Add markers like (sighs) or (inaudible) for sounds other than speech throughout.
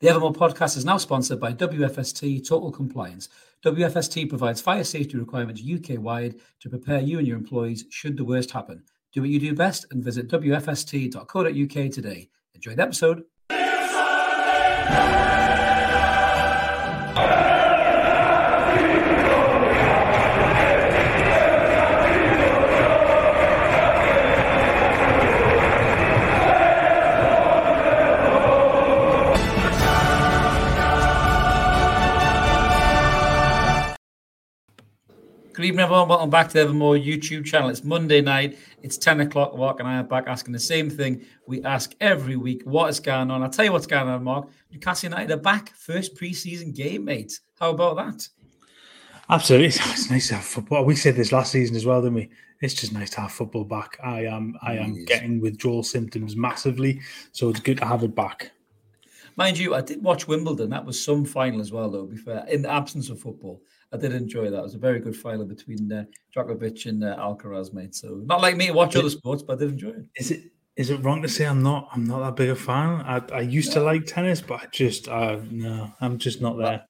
The Evermore podcast is now sponsored by WFST Total Compliance. WFST provides fire safety requirements UK wide to prepare you and your employees should the worst happen. Do what you do best and visit WFST.co.uk today. Enjoy the episode. Good evening, everyone. Welcome back to the Evermore YouTube channel. It's Monday night. It's 10 o'clock. Mark and I are back asking the same thing we ask every week. What is going on? I'll tell you what's going on, Mark. Newcastle United are back. First preseason game, mate. How about that? Absolutely. It's nice to have football. We said this last season as well, didn't we? It's just nice to have football back. I am I am getting withdrawal symptoms massively. So it's good to have it back. Mind you, I did watch Wimbledon. That was some final as well, though, be fair, in the absence of football. I did enjoy that. It was a very good final between uh, Djokovic and uh, Alcaraz, mate. So not like me to watch other sports, but I did enjoy it. Is it is it wrong to say I'm not I'm not that big a fan? I, I used to like tennis, but I just uh, no, I'm just not there.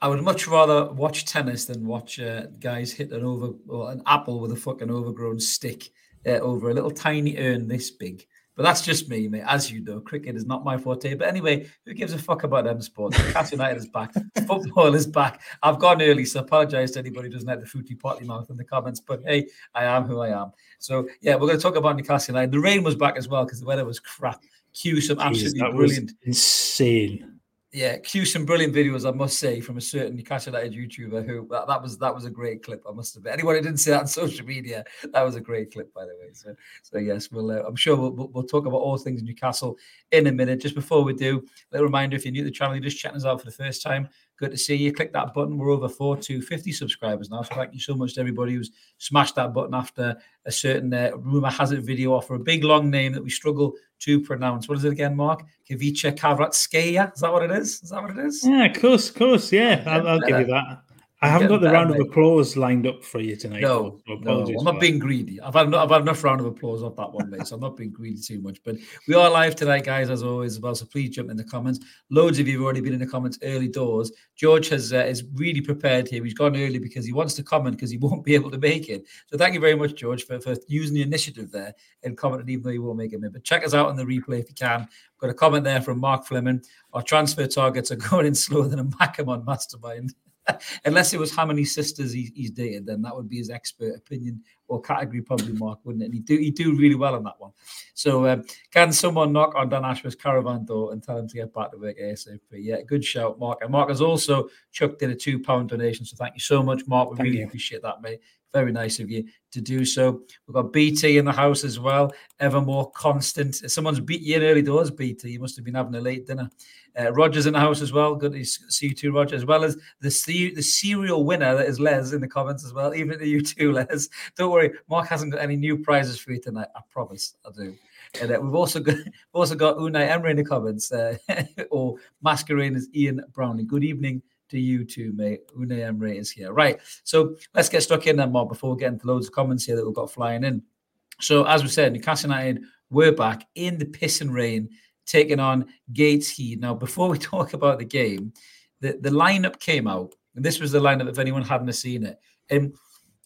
I would much rather watch tennis than watch uh, guys hit an over or an apple with a fucking overgrown stick uh, over a little tiny urn this big. But that's just me, mate. As you know, cricket is not my forte. But anyway, who gives a fuck about them sports? Cats United is back. Football is back. I've gone early, so apologize to anybody who doesn't like the fruity potty mouth in the comments. But hey, I am who I am. So yeah, we're going to talk about Newcastle United. The rain was back as well because the weather was crap. Cue some absolutely brilliant, insane yeah, cue some brilliant videos, I must say, from a certain Newcastle United YouTuber who that, that, was that was a great clip. I must admit, anyone who didn't see that on (laughs) social media, that was a great clip, by the way. So, so yes, we'll uh, I'm sure we'll, we'll talk about all things Newcastle in a minute. Just before we do, a little reminder: if you're new to the channel, you're just checking us out for the first time, Good to see you. Click that button. We're over 4 to 50 subscribers now. So thank you so much to everybody who's smashed that button after a certain uh, rumor has it video offer a big long name that we struggle to pronounce. What is it again, Mark? Kavicha Kavratskaya? Is that what it is? Is that what it is? Yeah, of course, of course. Yeah, I'll, I'll give you that. I haven't got the round mate. of applause lined up for you tonight. No, so no I'm not being greedy. I've had, I've had enough round of applause off that one, mate. So I'm not being greedy too much. But we are live tonight, guys, as always. As well, so please jump in the comments. Loads of you have already been in the comments early doors. George has uh, is really prepared here. He's gone early because he wants to comment because he won't be able to make it. So thank you very much, George, for, for using the initiative there and commenting, even though you won't make it. But check us out on the replay if you can. Got a comment there from Mark Fleming. Our transfer targets are (laughs) going in slower than a Macamon mastermind. (laughs) Unless it was how many sisters he, he's dated, then that would be his expert opinion or category, probably Mark, wouldn't it? And he do he do really well on that one. So um, can someone knock on Dan Ashworth's caravan door and tell him to get back to work ASAP? Yeah, good shout, Mark. And Mark has also chucked in a two pound donation. So thank you so much, Mark. We thank really you. appreciate that, mate. Very nice of you to do so. We've got BT in the house as well, ever more constant. Someone's beat you in early doors, BT. You must have been having a late dinner. Uh, Rogers in the house as well. Good to see you too, Roger, as well as the the serial winner that is Les in the comments as well. Even to you (laughs) too, Les. Don't worry, Mark hasn't got any new prizes for you tonight. I promise, I do. And uh, we've also got also got Unai Emery in the comments, uh, (laughs) or masquerading as Ian Browning. Good evening to you too, mate. Unai Emery is here. Right. So let's get stuck in then, Mark, before we get into loads of comments here that we've got flying in. So as we said, Newcastle United were back in the piss and rain, taking on Gateshead. Now, before we (laughs) talk about the game, the, the lineup came out, and this was the lineup if anyone hadn't seen it. And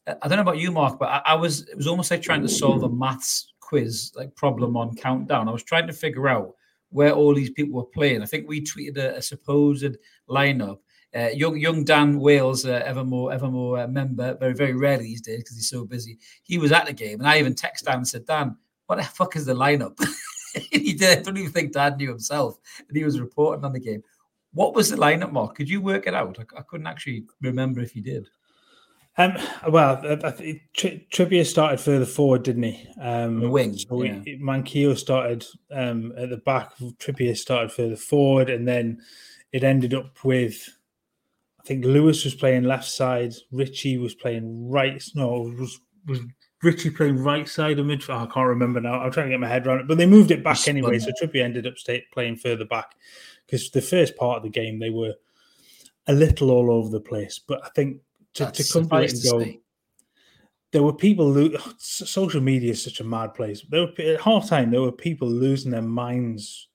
I don't know about you, Mark, but I, I was it was almost like trying to solve a maths quiz like problem on countdown. I was trying to figure out where all these people were playing. I think we tweeted a, a supposed lineup uh, young young Dan Wales, uh, Evermore Evermore uh, member, very very rarely these days because he's so busy. He was at the game, and I even texted Dan and said, "Dan, what the fuck is the lineup?" (laughs) he did. I don't even think Dan knew himself, and he was reporting on the game. What was the lineup, Mark? Could you work it out? I, I couldn't actually remember if you did. Um, well, I, I Tri- Trippier started further forward, didn't he? Um, the wing. So yeah. Manquillo started um, at the back. Trippier started further forward, and then it ended up with I think Lewis was playing left side. Richie was playing right. No, was was Richie playing right side of midfield? Oh, I can't remember now. I'm trying to get my head around it, but they moved it back anyway. So Trippier ended up stay, playing further back because the first part of the game they were a little all over the place. But I think to, to come back and go, there were people. Lo- (sighs) social media is such a mad place. There were at half time. There were people losing their minds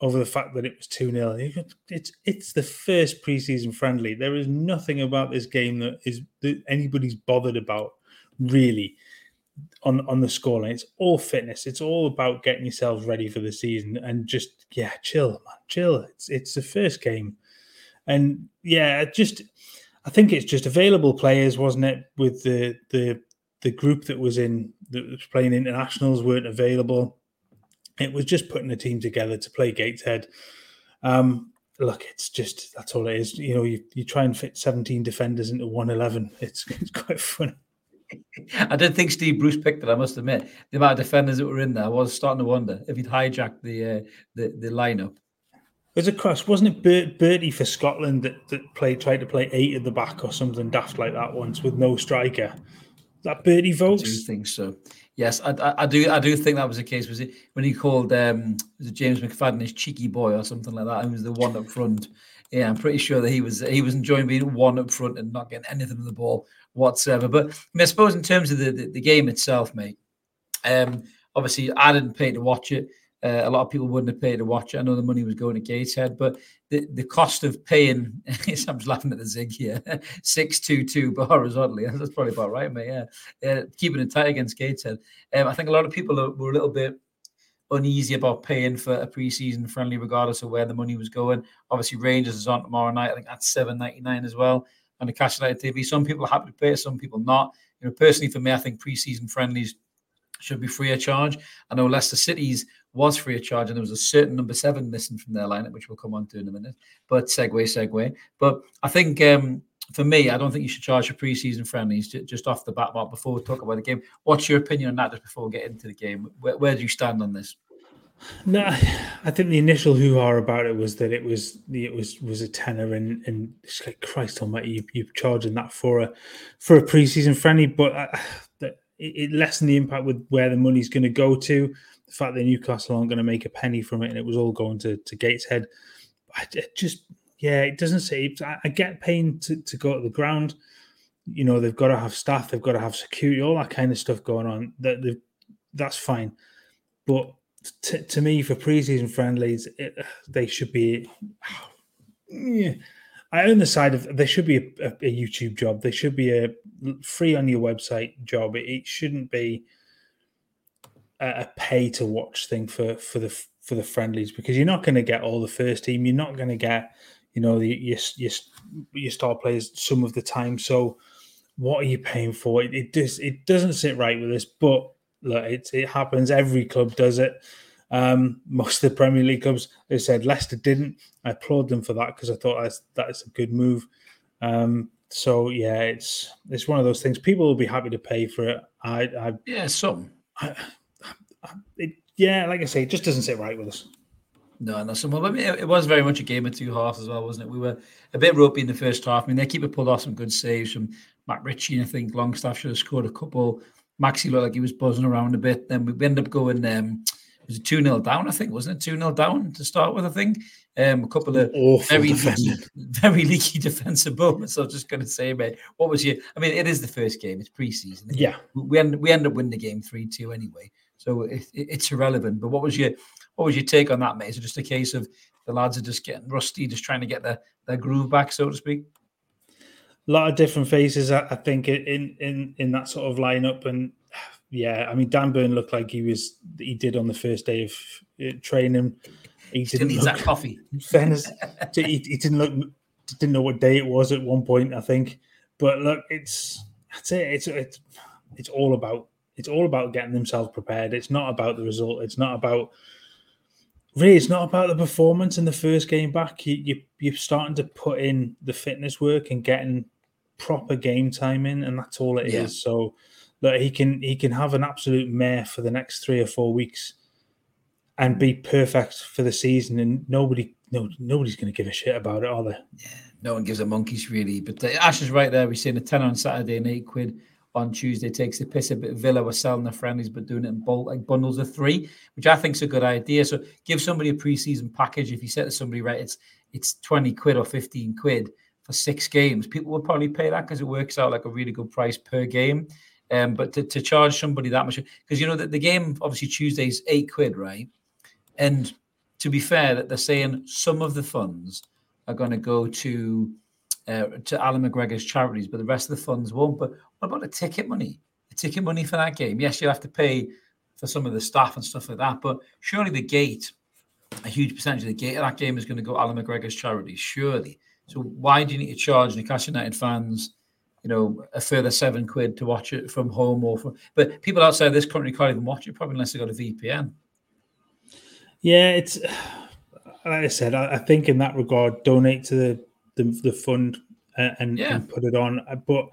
over the fact that it was 2 0. It's it's the first preseason friendly. There is nothing about this game that is that anybody's bothered about, really, on, on the scoreline. It's all fitness. It's all about getting yourselves ready for the season and just, yeah, chill, man, chill. It's it's the first game. And yeah, just I think it's just available players, wasn't it? With the the the group that was in that was playing internationals weren't available it was just putting a team together to play Gateshead. Um, look, it's just that's all it is. You know, you, you try and fit 17 defenders into 111. It's, it's quite funny. (laughs) I did think Steve Bruce picked it. I must admit, the amount of defenders that were in there, I was starting to wonder if he'd hijacked the uh, the, the lineup. It was a cross, wasn't it? Bert, Bertie for Scotland that, that played tried to play eight at the back or something daft like that once with no striker. That Berti Vogts. I do think so. Yes, I, I, do. I do think that was the case. Was it when he called um, James McFadden his cheeky boy or something like that? He was the one up front. Yeah, I'm pretty sure that he was he was enjoying being one up front and not getting anything of the ball whatsoever. But I, mean, I suppose in terms of the, the, the game itself, mate. Um, obviously, I didn't pay to watch it. Uh, a lot of people wouldn't have paid to watch it. I know the money was going to Gateshead, but the, the cost of paying, (laughs) I'm just laughing at the zig here, (laughs) 622 horizontally. (laughs) That's probably about right, mate. Yeah. Uh, keeping it tight against Gateshead. Um, I think a lot of people are, were a little bit uneasy about paying for a preseason friendly, regardless of where the money was going. Obviously, Rangers is on tomorrow night. I think that's 7.99 as well on the Cash United TV. Some people are happy to pay, some people not. You know, personally, for me, I think preseason friendlies should be free of charge. I know Leicester City's was free of charge, and there was a certain number seven missing from their lineup, which we'll come on to in a minute. But segue, segue. But I think um, for me, I don't think you should charge for preseason friendlies just off the bat. But before we talk about the game, what's your opinion on that? Just before we get into the game, where, where do you stand on this? No, I think the initial hoo-ha about it was that it was it was was a tenner, and and it's like Christ Almighty, you, you're charging that for a for a preseason friendly, but uh, it, it lessened the impact with where the money's going to go to the fact that Newcastle aren't going to make a penny from it and it was all going to, to Gateshead. I just, yeah, it doesn't say. I, I get paying to, to go to the ground. You know, they've got to have staff, they've got to have security, all that kind of stuff going on. That That's fine. But t- to me, for preseason friendlies, it, they should be. Yeah, I own the side of there should be a, a, a, YouTube job. There should be a free on your website job. It, it shouldn't be a pay to watch thing for for the for the friendlies because you're not going to get all the first team. You're not going to get you know the your, your your star players some of the time. So what are you paying for? It, it does it doesn't sit right with us, but look, it it happens. Every club does it. Um, most of the Premier League clubs, they said Leicester didn't. I applaud them for that because I thought that's that is a good move. Um, so yeah, it's it's one of those things. People will be happy to pay for it. I, I yeah, some. I, it, yeah, like I say, it just doesn't sit right with us. No, no. So, well, I mean, it, was very much a game of two halves as well, wasn't it? We were a bit ropey in the first half. I mean, they keep it pulled off some good saves from Matt Ritchie, and I think Longstaff should have scored a couple. Maxi looked like he was buzzing around a bit. Then we ended up going, um, was it 2 0 down, I think, wasn't it? 2 0 down to start with, I think. Um, a couple of Awful very leaky, (laughs) very leaky defensive moments. I was just going to say, mate, what was your? I mean, it is the first game; it's preseason. Yeah, we end we end up winning the game three two anyway. So it, it's irrelevant. But what was your what was your take on that, mate? Is it just a case of the lads are just getting rusty, just trying to get their, their groove back, so to speak? A lot of different faces, I think, in in in that sort of lineup, and yeah, I mean, Dan Burn looked like he was he did on the first day of uh, training. He didn't need that coffee. (laughs) Fairness, he, he didn't look didn't know what day it was at one point, I think. But look, it's that's it. It's it's it's all about it's all about getting themselves prepared. It's not about the result. It's not about really. It's not about the performance in the first game back. You, you you're starting to put in the fitness work and getting proper game time in, and that's all it yeah. is. So that he can he can have an absolute mare for the next three or four weeks and be perfect for the season, and nobody no nobody's going to give a shit about it, are they? Yeah, no one gives a monkeys really. But Ash is right there. We're seeing a ten on Saturday and eight quid on Tuesday takes the piss a bit. Villa were selling their friendlies, but doing it in bulk, like bundles of three, which I think is a good idea. So give somebody a preseason package. If you to somebody, right, it's it's 20 quid or 15 quid for six games, people will probably pay that because it works out like a really good price per game. Um, but to, to charge somebody that much, because you know that the game obviously Tuesday's eight quid, right? And to be fair, that they're saying some of the funds are going to go to uh, to Allan McGregor's charities, but the rest of the funds won't. But what about the ticket money? The ticket money for that game? Yes, you have to pay for some of the staff and stuff like that, but surely the gate, a huge percentage of the gate of that game is going to go Allan McGregor's charity, Surely. So why do you need to charge Newcastle United fans? you know, a further seven quid to watch it from home or from, but people outside this country can't even watch it probably unless they have got a VPN. Yeah, it's like I said. I, I think in that regard, donate to the the, the fund uh, and, and, yeah. and, put it on. But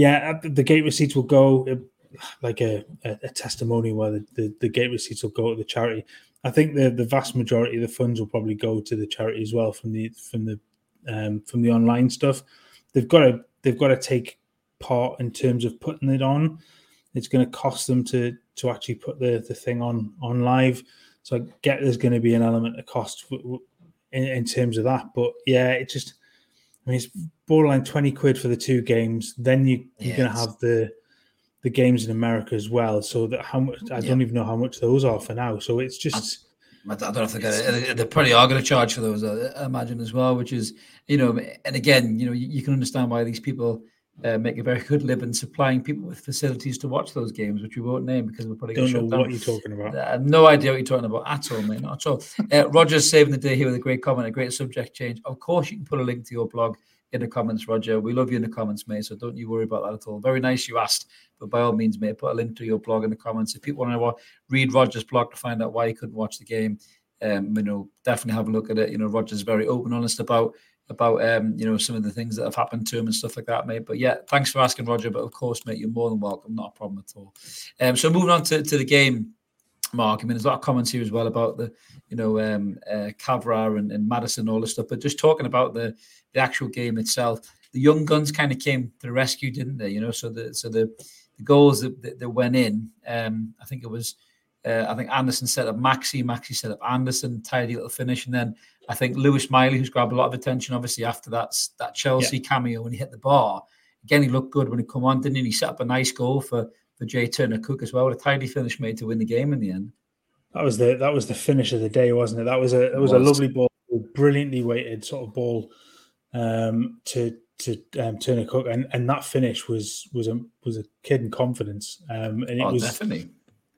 yeah, uh, the gate receipts will go uh, like a, a, a testimony where the, the, the, gate receipts will go to the charity. I think the, the vast majority of the funds will probably go to the charity as well from the from the um, from the online stuff. They've got to they've got to take part in terms of putting it on. It's going to cost them to to actually put the the thing on on live. So I get there's going to be an element of cost in, in terms of that. But yeah, it just, I mean, it's borderline 20 quid for the two games. Then you, you're yes. going to have the, the games in America as well. So that how much, I don't even know how much those are for now. So it's just, I don't know if they're to, they probably are going to charge for those, I imagine as well, which is, you know, and again, you know, you, you can understand why these people, uh, make a very good living supplying people with facilities to watch those games, which we won't name because we're probably don't know what down. you're talking about. I have no idea what you're talking about at all, mate. Not at all. Uh, Roger's saving the day here with a great comment, a great subject change. Of course, you can put a link to your blog in the comments, Roger. We love you in the comments, mate. So don't you worry about that at all. Very nice you asked, but by all means, mate, put a link to your blog in the comments. If people want to read Roger's blog to find out why he couldn't watch the game, um, you know, definitely have a look at it. You know, Roger's very open, honest about about um, you know some of the things that have happened to him and stuff like that, mate. But yeah, thanks for asking, Roger. But of course, mate, you're more than welcome. Not a problem at all. Um, so moving on to, to the game, Mark. I mean, there's a lot of comments here as well about the you know um, uh, and, and Maddison, all this stuff. But just talking about the the actual game itself, the young guns kind of came to the rescue, didn't they? You know, so the so the, the goals that, that, that went in, um, I think it was. Uh, I think Anderson set up Maxi, Maxi set up Anderson, tidy little finish, and then I think Lewis Miley, who's grabbed a lot of attention, obviously after that that Chelsea yeah. cameo when he hit the bar. Again, he looked good when he come on, didn't he? He set up a nice goal for for Jay Turner Cook as well. A tidy finish made to win the game in the end. That was the that was the finish of the day, wasn't it? That was a it was, was. a lovely ball, brilliantly weighted sort of ball um, to to um, Turner Cook, and and that finish was was a was a kid in confidence, um, and it oh, was definitely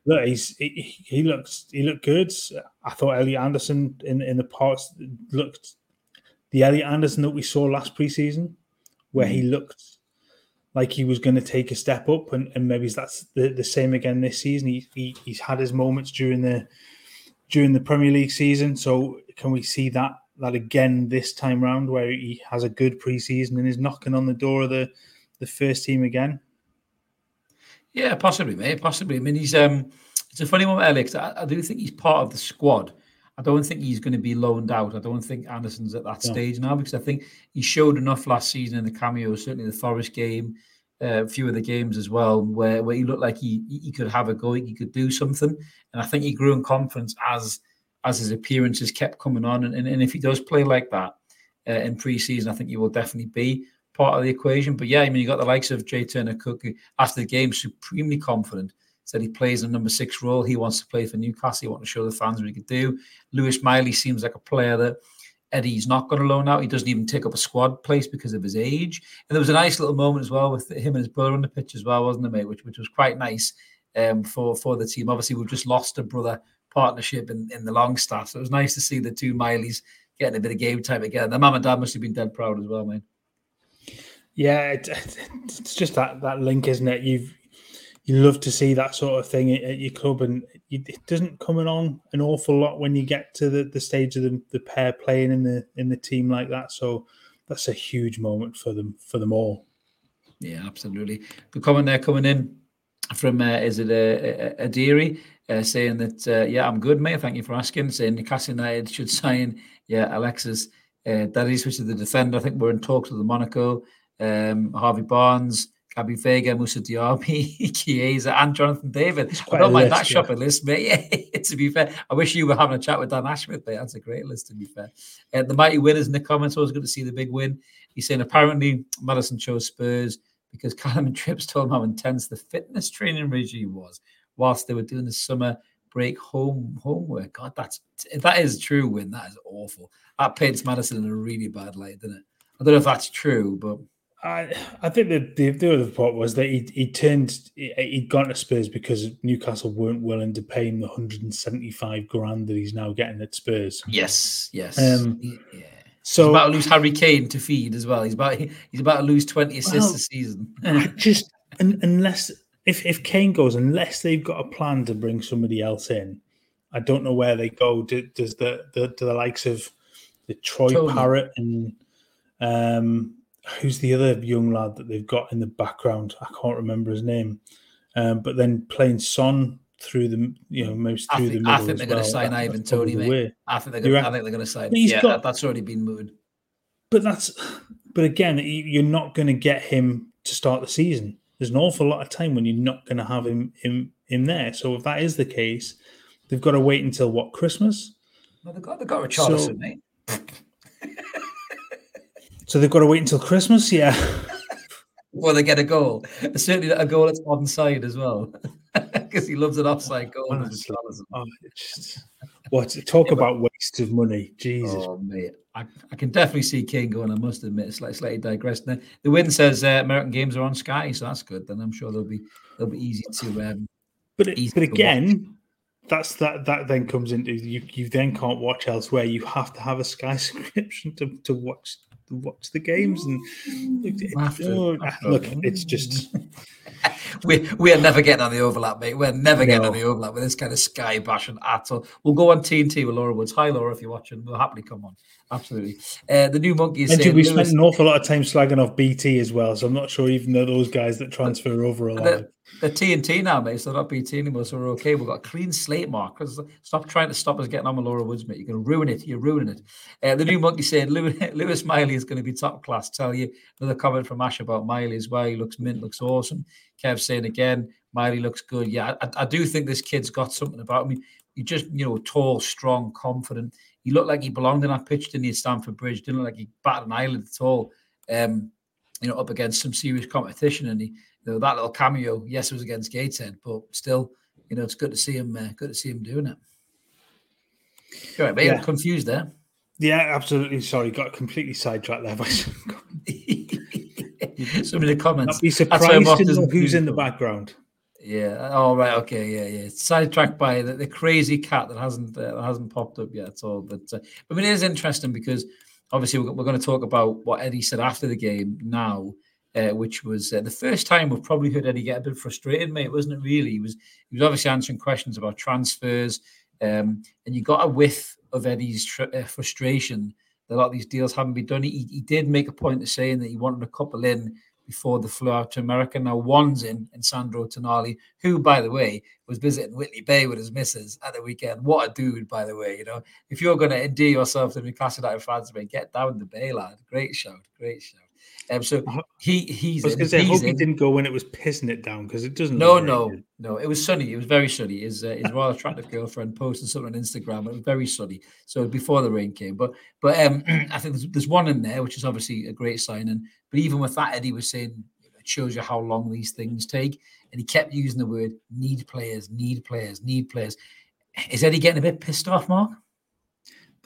look, he's he, he looks he looked good. I thought Elliot Anderson in in the parts looked the Elliot Anderson that we saw last preseason, where he mm. looked like he was going to take a step up, and, and maybe that's the, the same again this season. He, he he's had his moments during the during the Premier League season, so can we see that that again this time round, where he has a good preseason and is knocking on the door of the the first team again? Yeah, possibly, mate. Possibly. I mean, he's um, it's a funny one with Alex. I, I, do think he's part of the squad. I don't think he's going to be loaned out. I don't think Anderson's at that stage now because I think he showed enough last season in the cameo, certainly the Forest game, uh, a few of the games as well, where, where he looked like he he could have a go, he could do something, and I think he grew in confidence as as his appearances kept coming on, and, and, and if he does play like that uh, in pre-season, I think he will definitely be part of the equation. But yeah, I mean, you got the likes of Jay Turner Cook after the game, supremely confident. Said he plays a number six role. He wants to play for Newcastle. He wants to show the fans what he could do. Lewis Miley seems like a player that Eddie's not going to loan out. He doesn't even take up a squad place because of his age. And there was a nice little moment as well with him and his brother on the pitch as well, wasn't there, mate? Which which was quite nice um, for for the team. Obviously, we've just lost a brother partnership in, in the Longstaff, so it was nice to see the two Mileys getting a bit of game time again. The mum and dad must have been dead proud as well, mate. Yeah, it, (laughs) it's just that that link, isn't it? You've you love to see that sort of thing at, your club, and it doesn't come along an awful lot when you get to the, the stage of the, the pair playing in the in the team like that. So that's a huge moment for them for them all. Yeah, absolutely. Good comment there coming in from uh, is it a, a, a uh, saying that uh, yeah I'm good mate thank you for asking saying Newcastle United should sign yeah Alexis uh, which is the defender I think we're in talks with the Monaco um, Harvey Barnes, Gabri Veiga, Moussa Diaby, (laughs) Chiesa, and Jonathan David. I don't mind that shopping list, mate. (laughs) Yeah, to be fair, I wish you were having a chat with Dan Ashworth, mate. That's a great list, to be fair. Uh, the mighty winners in the comments, always good to see the big win. He's saying apparently Maddison chose Spurs because (laughs) Callum and Trips told him how intense the fitness training regime was whilst they were doing the summer break home homework. God, that's that is true, win that is awful. That paints Maddison in a really bad light, doesn't it? I don't know if that's true, but I I think that the, the other part was that he he turned he, he'd gone to Spurs because Newcastle weren't willing to pay him the 175 grand that he's now getting at Spurs. Yes, yes. Um, yeah. So he's about to lose Harry Kane to feed as well. He's about he's about to lose 20 assists Well, a season. I (laughs) just un, unless if if Kane goes, unless they've got a plan to bring somebody else in, I don't know where they go. Do, does the the to the likes of the Troy Tony. Parrott and um who's the other young lad that they've got in the background? I can't remember his name. Um, but then playing Son through the you know most I through think, the I think they're going to sign That- Ivan Toney, mate. I think they're going. I think they're going to sign. Yeah, got- that's already been moved. But that's but again, you- you're not going to get him to start the season. There's an awful lot of time when you're not going to have him him him there. So if that is the case, they've got to wait until what Christmas. No, they've got they've got Richarlison, So- mate. So they've got to wait until Christmas. Yeah, (laughs) Well, they get a goal. Certainly a goal that's onside as well, (laughs) because he loves an offside goal. doesn't Honestly. Oh, just, what talk about waste of money? Jesus, Oh mate, I, I can definitely see Kane going. I must admit, it's slightly, slightly digressing. there. The win says uh, American games are on Sky, so that's good. Then I'm sure they'll be they'll be easy to. Um, but it, easy but to watch. again, that's that that then comes into you. You then can't watch elsewhere. You have to have a Sky (laughs) subscription to to watch watch the games and look, After- oh, after- look it's just (laughs) we we are never getting on the overlap, mate. We're never getting on the overlap with this kind of Sky bashing at all. We'll go on TNT with Laura Woods. Hi, Laura, if you're watching, we'll happily come on. Absolutely. Uh, the new monkey is And saying we spent an awful lot of time slagging off BT as well, so I'm not sure even though those guys that transfer over are They're, alive. They're TNT now, mate. So they're not BT anymore. So we're okay. We've got a clean slate, Mark. Stop trying to stop us getting on with Laura Woods, mate. You're going to ruin it. You're ruining it. Uh, the new monkey said Lewis, (laughs) Lewis Miley is going to be top class. Tell you another comment from Ash about Miley as well. He looks mint, looks awesome. Kev saying again, Miley looks good. Yeah, I, I do think this kid's got something about him. He just, you know, tall, strong, confident. He looked like he belonged in that pitch, didn't he, at Stamford Bridge? Didn't look like he batted an eyelid at all. Um, you know, up against some serious competition, and he, you know, that little cameo. Yes, it was against Gateshead, but still, you know, it's good to see him. Uh, good to see him doing it. All right, mate. Yeah. I'm confused there. Yeah, absolutely. Sorry, got completely sidetracked there. By (laughs) (laughs) Some of the comments. not be surprised to know who's in the background. Yeah. Oh right. Okay. Yeah. Yeah. Sidetracked by the, the crazy cat that hasn't uh, that hasn't popped up yet at all. But uh, I mean, it is interesting because obviously we're, we're going to talk about what Eddie said after the game now, uh, which was uh, the first time we've probably heard Eddie get a bit frustrated, mate. Wasn't it? Really, he was he was obviously answering questions about transfers, um, and you got a whiff of Eddie's tr- uh, frustration that a lot of these deals haven't been done. He, he did make a point of saying that he wanted a couple in before the flew out to America. Now one's in, in Sandro Tonali, who, by the way, was visiting Whitley Bay with his missus at the weekend. What a dude, by the way. You know, if you're going to endear yourself to Newcastle United fans, mate, get down the Bay, lad. Great shout, great shout. Um, so he he's I was going to say, I hope he didn't go when it was pissing it down because it doesn't. No, no, good. no. It was sunny. It was very sunny. His uh, his rather attractive girlfriend posted something on Instagram. It was very sunny. So before the rain came, but but um, I think there's, there's one in there, which is obviously a great sign. And but even with that, Eddie was saying it shows you how long these things take. And he kept using the word need players, need players, need players. Is Eddie getting a bit pissed off, Mark?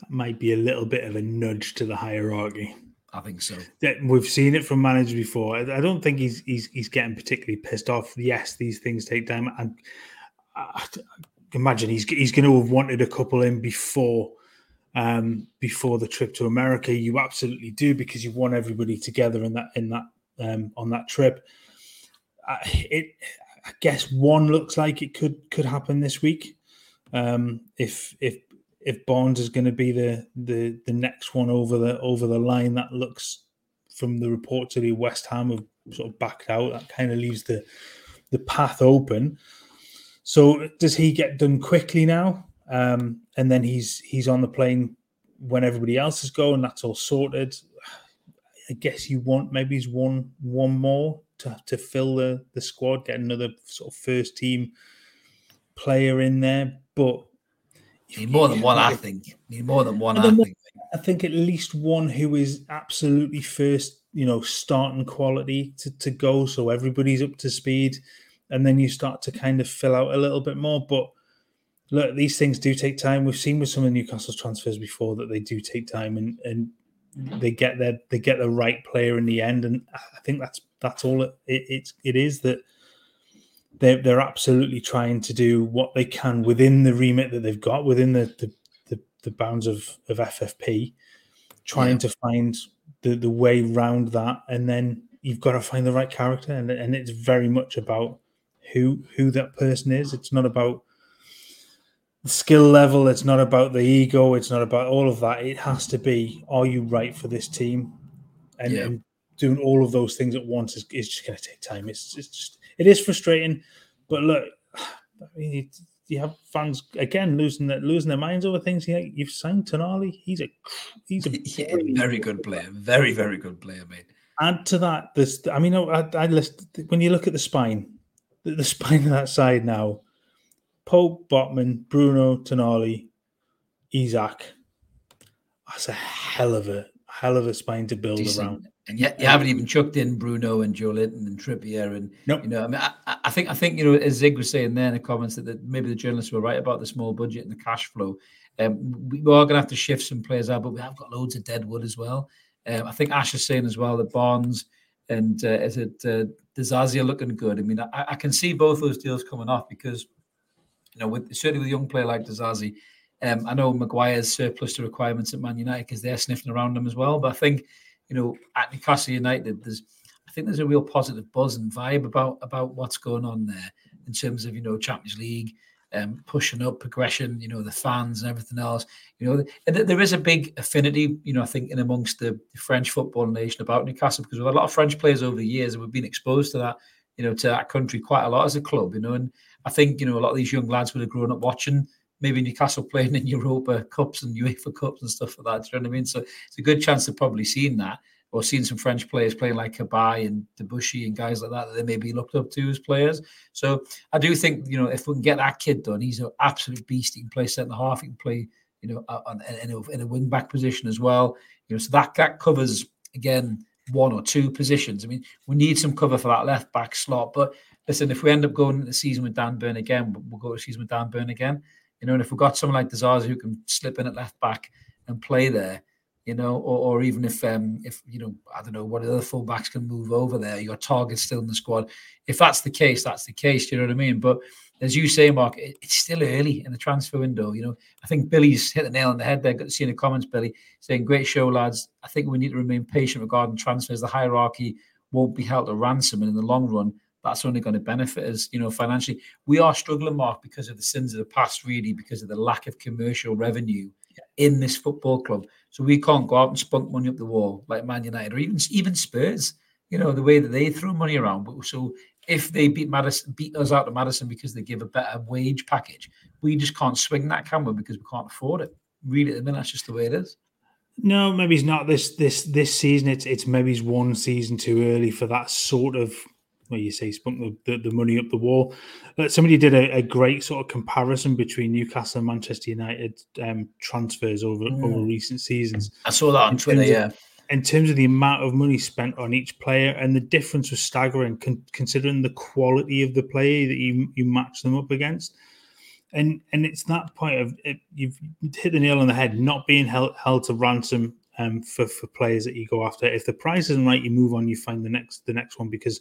That might be a little bit of a nudge to the hierarchy. I think so. we've seen it from managers before. I don't think he's he's he's getting particularly pissed off. Yes, these things take time, and I, I imagine he's he's going to have wanted a couple in before um, before the trip to America. You absolutely do because you want everybody together in that in that um, on that trip. I, it, I guess one looks like it could could happen this week. Um, if if if Barnes is going to be the the the next one over the over the line, that looks from the report to the West Ham have sort of backed out. That kind of leaves the the path open. So does he get done quickly now? Um, and then he's he's on the plane when everybody else is going. That's all sorted. I guess you want maybe he's one one more to, to fill the the squad, get another sort of first team player in there. But Need more than one, I if- think. Need more than one, I think. I think at least one who is absolutely first, you know, starting quality to, to go, so everybody's up to speed, and then you start to kind of fill out a little bit more. But look, these things do take time. We've seen with some of Newcastle's transfers before that they do take time, and and they get their they get the right player in the end. And I think that's that's all it it, it is that they're they're absolutely trying to do what they can within the remit that they've got within the the, the, the bounds of of FFP, trying yeah. to find the the way round that, and then you've got to find the right character, and and it's very much about who who that person is. It's not about the skill level. It's not about the ego. It's not about all of that. It has to be: Are you right for this team? And, yeah. and doing all of those things at once is, is just going to take time. It's, it's just it is frustrating, but look, (sighs) I mean, you have fans again losing their losing their minds over things. Yeah, you've signed Tonali. He's a he's a (laughs) yeah, very good player. Very very good player, mate. Add to that, this. I mean, I, I list when you look at the spine, the, the (laughs) spine of that side now Pope, Botman, Bruno, Tonali, Isak. That's a hell of a hell of a spine to build Decent. around. And yet you haven't even chucked in Bruno and Joelinton and Trippier and nope. you know I mean I, I, think I think you know as Zig was saying there in the comments that, that maybe the journalists were right about the small budget and the cash flow. Um, we, are going to have to shift some players out, but we have got loads of deadwood as well. Um, I think Ash is saying as well that Barnes and uh, is it uh, looking good. I mean I, I can see both those deals coming off because you know, with certainly with a young player like Disasi, um, I know Maguire's surplus to requirements at Man United because they're sniffing around them as well. But I think, you know, at Newcastle United, there's I think there's a real positive buzz and vibe about about what's going on there in terms of you know Champions League, um, pushing up progression, you know, the fans and everything else. You know, and there is a big affinity, you know, I think in amongst the French football nation about Newcastle because we've had a lot of French players over the years and we've been exposed to that, you know, to that country quite a lot as a club, you know, and I think you know a lot of these young lads would have grown up watching maybe Newcastle playing in Europa Cups and UEFA Cups and stuff like that. Do you know what I mean? So it's a good chance they've probably seen that or seen some French players playing like Cabaye and Debuchy and guys like that that they maybe looked up to as players. So I do think, you know, if we can get that kid done, he's an absolute beast. He can play centre half, he can play, you know, uh, on, in, a, in a wing back position as well. You know, so that, that covers, again, one or two positions. I mean, we need some cover for that left back slot, but listen, if we end up going into the season with Dan Burn again, we'll go to the season with Dan Burn again. You know, and if we've got someone like Disasi who can slip in at left back and play there, you know, or, or even if um if you know, I don't know what other fullbacks can move over there, your target's still in the squad. If that's the case, that's the case. You know what I mean? But as you say, Mark, it, it's still early in the transfer window. You know, I think Billy's hit the nail on the head there. Got to see in the comments, Billy, saying, Great show, lads. I think we need to remain patient regarding transfers. The hierarchy won't be held to ransom, and in the long run, that's only going to benefit us, you know, financially. We are struggling, Mark, because of the sins of the past, really, because of the lack of commercial revenue in this football club. So we can't go out and spunk money up the wall like Man United or even even Spurs. You know the way that they throw money around. So if they beat Maddison, beat us out of Maddison because they give a better wage package, we just can't swing that camera because we can't afford it. Really, at the minute, that's just the way it is. No, maybe it's not this this this season. It's it's maybe it's one season too early for that sort of where you say spunk the, the, the, money up the wall. Uh, somebody did a, a, great sort of comparison between Newcastle and Manchester United um, transfers over mm. over recent seasons. I saw that on Twitter. Yeah. Of, in terms of the amount of money spent on each player, and the difference was staggering, con- considering the quality of the player that you you match them up against. And and it's that point of it, you've hit the nail on the head. Not being held held to ransom um, for for players that you go after. If the price isn't right, you move on. You find the next the next one because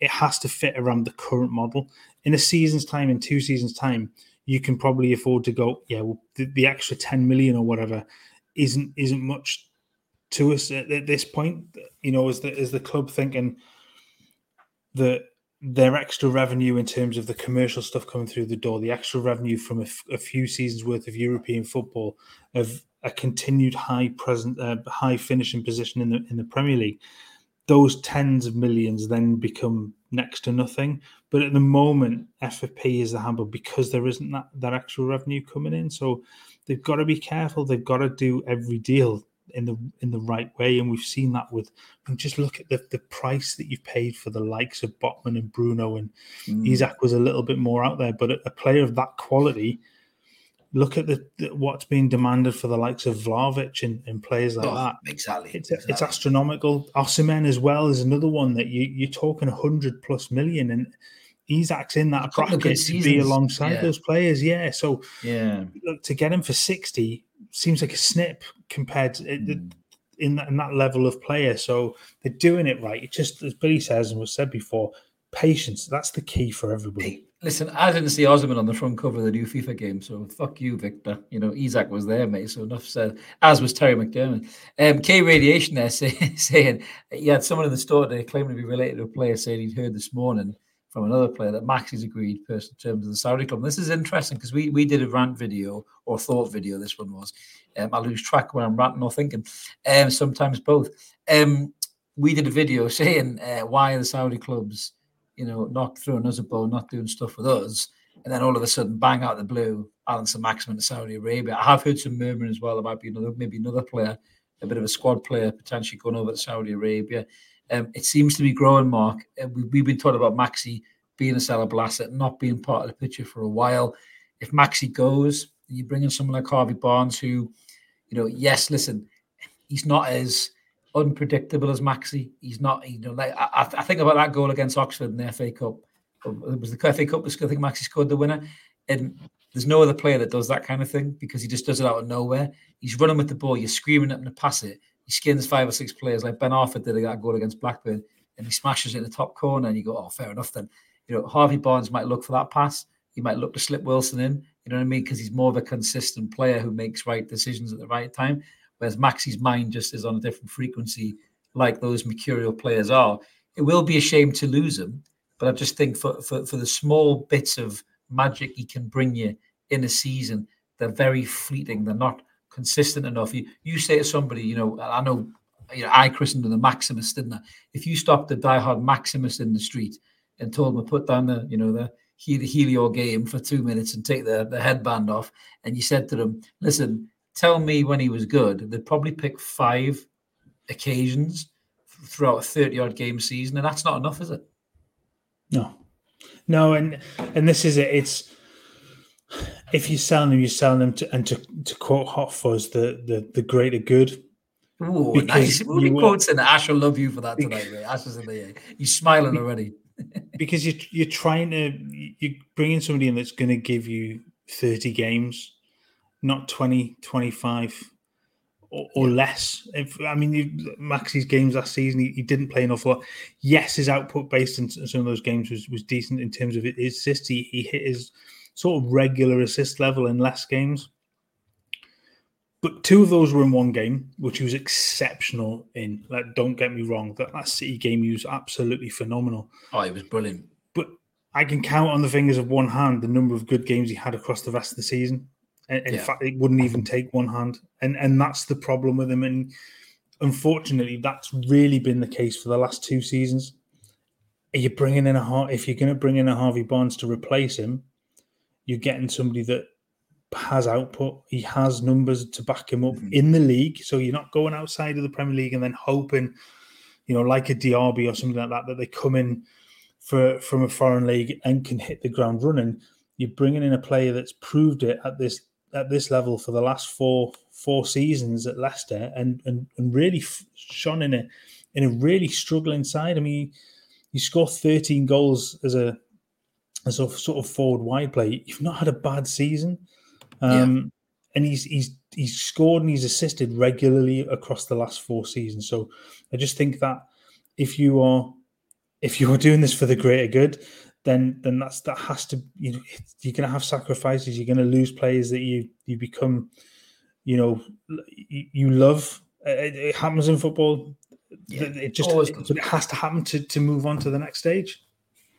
it has to fit around the current model. In a season's time, in two seasons' time, you can probably afford to go. Yeah, well, the, the extra ten million or whatever isn't isn't much to us at, at this point. You know, is the is the club thinking that their extra revenue in terms of the commercial stuff coming through the door, the extra revenue from a, f- a few seasons worth of European football, of a continued high present, uh, high finishing position in the in the Premier League, those tens of millions then become next to nothing. But at the moment, FFP is the handle because there isn't that, that extra revenue coming in. So they've got to be careful. They've got to do every deal in the in the right way. And we've seen that with and just look at the, the price that you've paid for the likes of Botman and Bruno and mm. Isak was a little bit more out there. But a, a player of that quality look at the, the, what's being demanded for the likes of Vlahovic and, and players like oh, that. Exactly. It's, exactly. it's astronomical. Osimhen as well is another one that you, you're talking 100 plus million. And Isak's in that bracket to be alongside yeah. those players. Yeah. So yeah, look to get him for sixty seems like a snip compared to, mm. in that, in that level of player. So they're doing it right. It just as Billy says and was said before, patience. That's the key for everybody. Listen, I didn't see Osman on the front cover of the new FIFA game, so fuck you, Victor. You know, Isak was there, mate. So enough said. As was Terry McDermott. Um, K Radiation there (laughs) say, saying he had someone in the store today claiming to be related to a player saying he'd heard this morning from another player that Maxi's agreed personal terms of the Saudi club. And this is interesting because we we did a rant video or thought video. This one was. Um, I lose track when I'm ranting or thinking. Um, sometimes both. Um, we did a video (laughs) saying uh, why the Saudi clubs you know, not throwing us a bone, not doing stuff with us. And then all of a sudden, bang out the blue, Allan Saint-Maximin to Saudi Arabia. I have heard some murmuring as well about being maybe another player, a bit of a squad player potentially going over to Saudi Arabia. Um, it seems to be growing, Mark. Uh, we, we've been talking about Maxi being a sellable asset, not being part of the picture for a while. If Maxi goes, you bring in someone like Harvey Barnes, who, you know, yes, listen, he's not as unpredictable as Maxi. He's not, you know, like I, I think about that goal against Oxford in the FA Cup. It was the FA Cup. I think Maxi scored the winner, and there's no other player that does that kind of thing because he just does it out of nowhere. He's running with the ball. You're screaming at him to pass it. He skins five or six players like Ben Arfa did that goal against Blackburn, and he smashes it in the top corner. And you go, oh, fair enough then. You know, Harvey Barnes might look for that pass. He might look to slip Wilson in. You know what I mean? Because he's more of a consistent player who makes right decisions at the right time whereas Maxi's mind just is on a different frequency, like those mercurial players are. It will be a shame to lose him, but I just think for, for, for the small bits of magic he can bring you in a season, they're very fleeting. They're not consistent enough. You, you say to somebody, you know, I know, you know, I christened him the Maximus, didn't I? If you stopped the diehard Maximus in the street and told him to put down the, you know, the the Helio game for two minutes and take the, the headband off, and you said to them, listen, tell me when he was good, they'd probably pick five occasions throughout a 30 odd game season, and that's not enough, is it? No. No, and and this is it. It's if you're selling them, you're selling them to and to, to quote Hot Fuzz, the the the greater good. Oh, nice. We'll be quoting Ash will love you for that tonight, mate. Ash is in the air. He's smiling already. (laughs) because you're you're trying to you're bringing somebody in that's going to give you 30 games not 20, 25 or, or yeah. less. If, I mean, Maxi's games last season, he, he, didn't play an awful lot. Yes, his output based on some of those games was, was decent in terms of his assists. He, he hit his sort of regular assist level in less games. But two of those were in one game, which he was exceptional in. Like, don't get me wrong, that last City game he was absolutely phenomenal. Oh, he was brilliant. But I can count on the fingers of one hand the number of good games he had across the rest of the season. In yeah. fact, it wouldn't even take one hand, and and that's the problem with him. And unfortunately, that's really been the case for the last two seasons. Are you bringing in a if you're going to bring in a Harvey Barnes to replace him, you're getting somebody that has output. He has numbers to back him up mm-hmm. in the league. So you're not going outside of the Premier League and then hoping, you know, like a Diaby or something like that, that they come in for from a foreign league and can hit the ground running. You're bringing in a player that's proved it at this at this level for the last four four seasons at Leicester and and, and really shone in a in a really struggling side. I mean, you score 13 goals as a as a sort of forward wide play. You've not had a bad season, um, yeah. and he's he's he's scored and he's assisted regularly across the last four seasons. So I just think that if you are if you are doing this for the greater good, then then that's that has to you know, you're going to have sacrifices. You're going to lose players that you you become, you know, you, you love. It, it, happens in football. Yeah, it just it, it has to happen to to move on to the next stage.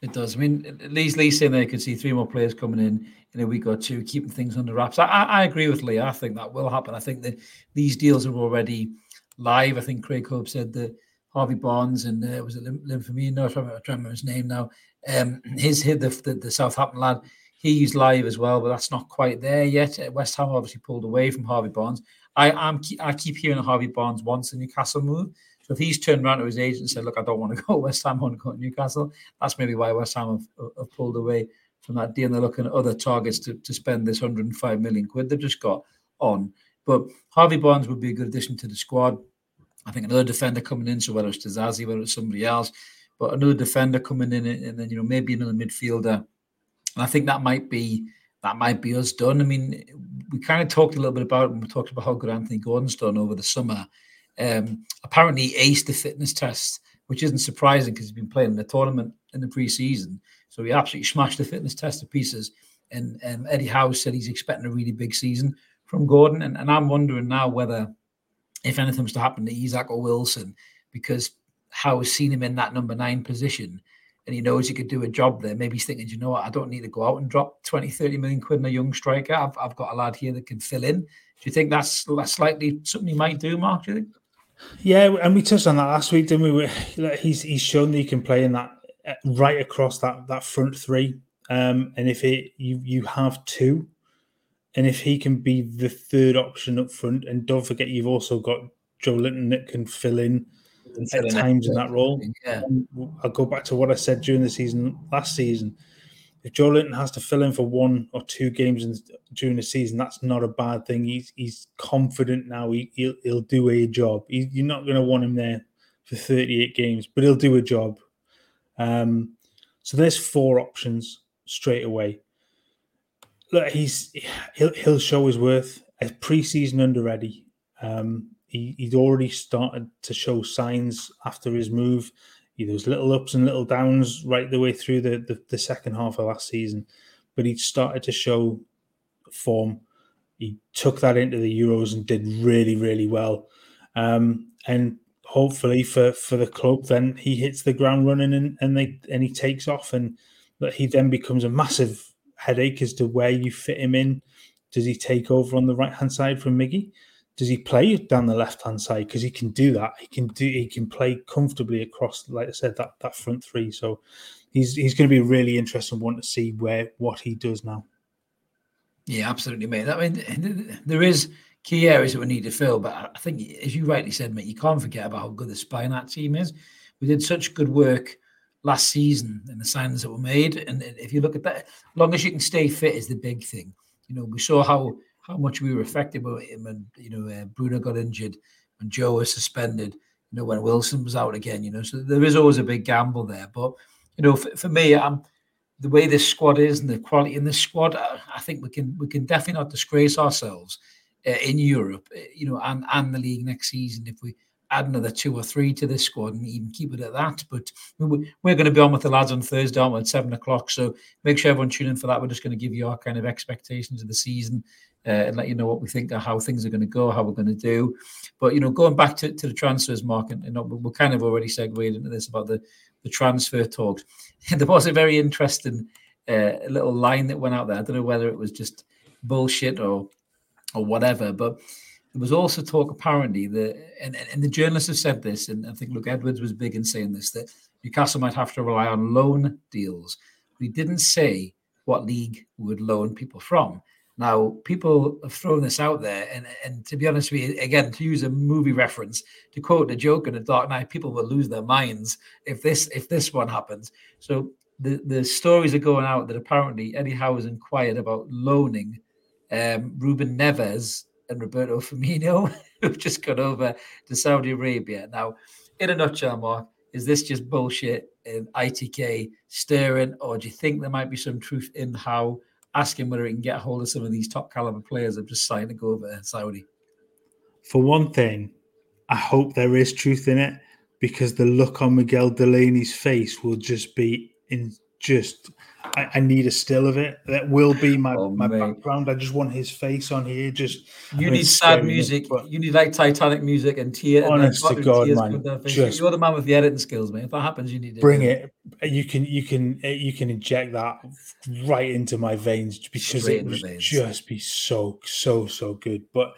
It does. I mean, Lee's Lee saying they could see three more players coming in in a week or two, keeping things under wraps. I, I, I agree with Lee. I think that will happen. I think that these deals are already live. I think Craig Hope said that Harvey Barnes and uh, was it Linfamino? I don't remember his name now. Um, his hit the, the, the Southampton lad, he's live as well, but that's not quite there yet. Uh, West Ham obviously pulled away from Harvey Barnes. I am I keep hearing Harvey Barnes wants a Newcastle move. So if he's turned around to his agent and said, "Look, I don't want (laughs) to go West Ham, I want to go to Newcastle," that's maybe why West Ham have, have pulled away from that deal. And they're looking at other targets to, to spend this 105 million quid they've just got on. But Harvey Barnes would be a good addition to the squad. I think another defender coming in, so whether it's Disasi, whether it's somebody else, but another defender coming in, and then you know maybe another midfielder. And I think that might be that might be us done. I mean, we kind of talked a little bit about when we talked about how good Anthony Gordon's done over the summer. Um, apparently, he aced the fitness test, which isn't surprising because he's been playing in the tournament in the preseason. So he absolutely smashed the fitness test to pieces. And um, Eddie Howe said he's expecting a really big season from Gordon. And, and I'm wondering now whether, if anything was to happen to Isak or Wilson, because Howe's seen him in that number nine position and he knows he could do a job there. Maybe he's thinking, you know what, I don't need to go out and drop 20, 30 million quid in a young striker. I've, I've got a lad here that can fill in. Do you think that's, that's likely something he might do, Mark? Do you think? Yeah, and we touched on that last week, didn't we? He's he's shown that he can play in that uh, right across that that front three. Um, and if it you you have two, and if he can be the third option up front, and don't forget you've also got Joelinton that can fill in at times in that role. Yeah. I'll go back to what I said during the season last season. If Joelinton has to fill in for one or two games in, during the season, that's not a bad thing. He's he's confident now. He, will he'll do a job. He, you're not going to want him there for 38 games, but he'll do a job. Um, so there's four options straight away. Look, he's he'll he'll show his worth as preseason under ready. Um, he, he'd already started to show signs after his move. He, there was little ups and little downs right the way through the, the, the second half of last season, but he'd started to show form. He took that into the Euros and did really, really well. Um, and hopefully for, for the club, then he hits the ground running and, and they and he takes off and that he then becomes a massive headache as to where you fit him in. Does he take over on the right hand side from Miggy? does he play down the left hand side? Because he can do that. He can do. He can play comfortably across, like I said, that that front three. So he's he's going to be a really interesting one to see where what he does now. Yeah, absolutely, mate. I mean, there is key areas that we need to fill, but I think, as you rightly said, mate, you can't forget about how good the spine that team is. We did such good work last season and the signings that were made, and if you look at that, as long as you can stay fit is the big thing. You know, we saw how how much we were affected by him. And you know, uh, Bruno got injured, and Joe was suspended. You know, when Wilson was out again. You know, so there is always a big gamble there. But you know, for, for me, I'm the way this squad is and the quality in this squad. I, I think we can we can definitely not disgrace ourselves uh, in Europe. Uh, you know, and and the league next season if we add another two or three to this squad and even keep it at that. But we're going to be on with the lads on Thursday on at seven o'clock. So make sure everyone tune in for that. We're just going to give you our kind of expectations of the season uh, and let you know what we think of how things are going to go, how we're going to do. But you know, going back to, to the transfers, Mark, and, and we're kind of already segued into this about the the transfer talks. (laughs) there was a very interesting uh, little line that went out there. I don't know whether it was just bullshit or or whatever, but there was also talk apparently that, and, and the journalists have said this, and I think Luke Edwards was big in saying this that Newcastle might have to rely on loan deals. We didn't say what league would loan people from. Now, people have thrown this out there, and, and to be honest with you, again, to use a movie reference, to quote the joke in The Dark Knight, people will lose their minds if this if this one happens. So the, the stories are going out that apparently Eddie Howe has inquired about loaning um, Ruben Neves and Roberto Firmino, (laughs) who've just gone over to Saudi Arabia. Now, in a nutshell, Mark, is this just bullshit in ITK stirring, or do you think there might be some truth in how asking whether he can get a hold of some of these top caliber players have just signed to go over to Saudi. For one thing, I hope there is truth in it because the look on Miguel Delaney's face will just be in just I, I, need a still of it. That will be my, oh, my background. I just want his face on here. Just you I need sad music. you need like Titanic music and tear. Honest and to God, man, just you're the man with the editing skills, man. If that happens, you need to bring it. You can you can you can inject that right into my veins because Straight it would just be so so so good. But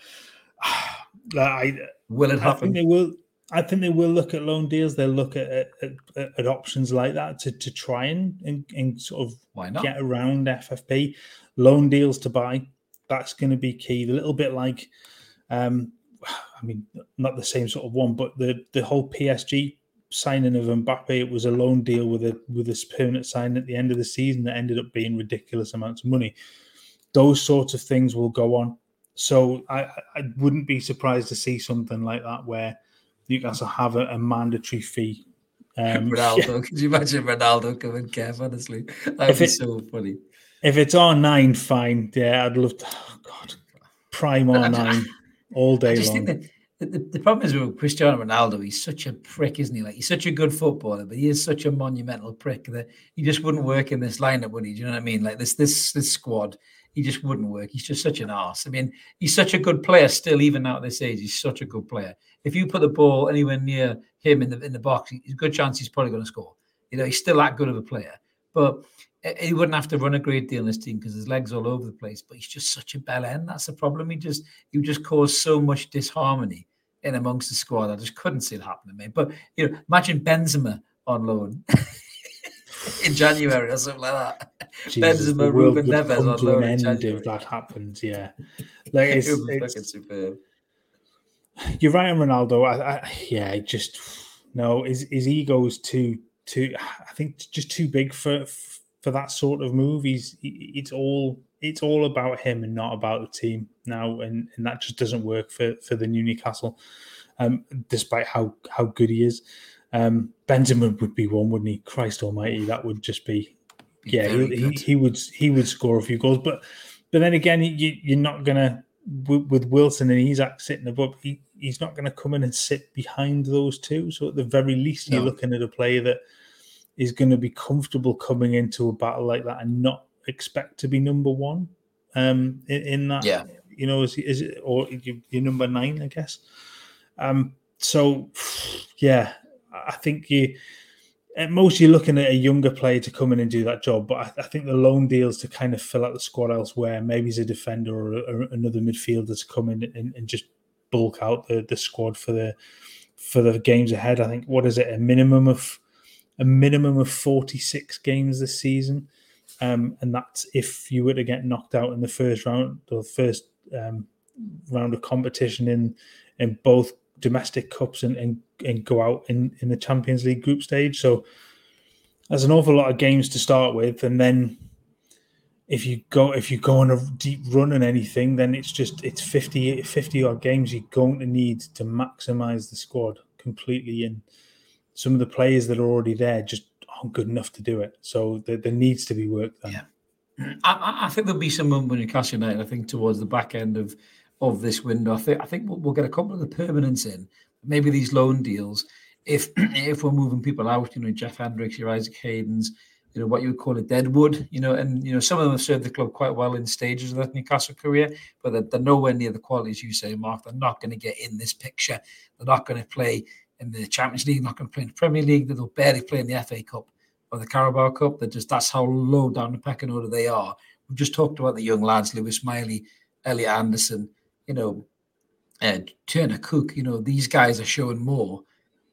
(sighs) I will it happen? I think they will. I think they will look at loan deals. They'll look at at, at, at options like that to, to try and, and, and sort of get around FFP. Loan deals to buy. That's going to be key. A little bit like, um, I mean, not the same sort of one, but the the whole PSG signing of Mbappe. It was a loan deal with a with a permanent sign at the end of the season that ended up being ridiculous amounts of money. Those sorts of things will go on. So I, I wouldn't be surprised to see something like that where Newcastle have a, a mandatory fee (laughs) Um, Ronaldo, yeah. (laughs) could you imagine Ronaldo coming Kev? Honestly, that'd be it, so funny. If it's R9, fine. Yeah, I'd love to. Oh, God, prime R9 all day long. The, the, problem is with Cristiano Ronaldo, he's such a prick, isn't he? Like he's such a good footballer, but he is such a monumental prick that he just wouldn't work in this lineup, would he? Do you know what I mean? Like this this this squad, he just wouldn't work. He's just such an ass. I mean, he's such a good player still, even now at this age. He's such a good player. If you put the ball anywhere near him in the in the box, there's a good chance he's probably going to score. You know, he's still that good of a player. But he wouldn't have to run a great deal in this team because his legs all over the place. But he's just such a bell end. That's the problem. He just he just caused so much disharmony in amongst the squad. I just couldn't see it happening, mate. But you know, imagine Benzema on loan (laughs) (laughs) in January or something like that. (laughs) Jesus, Benzema, Ruben Neves on loan. An end if that happens, yeah. (laughs) Like it's, it it's, fucking superb. You're right on Ronaldo. I, I, yeah, just no. His his ego's too too. I think just too big for for that sort of move. He's it's all it's all about him and not about the team now, and, and that just doesn't work for for the new Newcastle. Um, despite how how good he is, um, Benzema would be one, wouldn't he? Christ Almighty, that would just be yeah. He, he, he, would he would score a few goals, but but then again, you, you're not gonna with Wilson and Isak sitting above. He, he's not going to come in and sit behind those two. So at the very least, no. you're looking at a player that is going to be comfortable coming into a battle like that and not expect to be number one um, in, in that. Yeah. You know, is, is it or you're number nine, I guess. Um, so, (sighs) yeah, I think you at most you're looking at a younger player to come in and do that job. But I, I think the loan deals to kind of fill out the squad elsewhere, maybe he's a defender or, or another midfielder to come in and, and, just bulk out the, the squad for the for the games ahead. I think what is it, a minimum of a minimum of 46 games this season. Um, and that's if you were to get knocked out in the first round or first um, round of competition in in both domestic cups and, and, and go out in, in the Champions League group stage. So there's an awful lot of games to start with, and then if you go if you go on a deep run and anything, then it's just it's 50, 50 odd games you're going to need to maximize the squad completely and some of the players that are already there just aren't good enough to do it. So there, there needs to be work there. Yeah. (clears throat) I, I, think there'll be some movement in Newcastle United. I think towards the back end of of this window, I think I think we'll, we'll get a couple of the permanents in. Maybe these loan deals. If (clears throat) if we're moving people out, you know, Jeff Hendricks, your Isaac Hayden's, you know, what you would call a deadwood, you know, and you know, some of them have served the club quite well in stages of that Newcastle career, but they're, they're nowhere near the qualities you say, Mark. They're not going to get in this picture. They're not going to play in the Champions League, not going to play in the Premier League. They'll barely play in the FA Cup or the Carabao Cup. They're just that's how low down the pecking order they are. We've just talked about the young lads, Lewis Miley, Elliot Anderson, you know, uh, Turner Cook. You know, these guys are showing more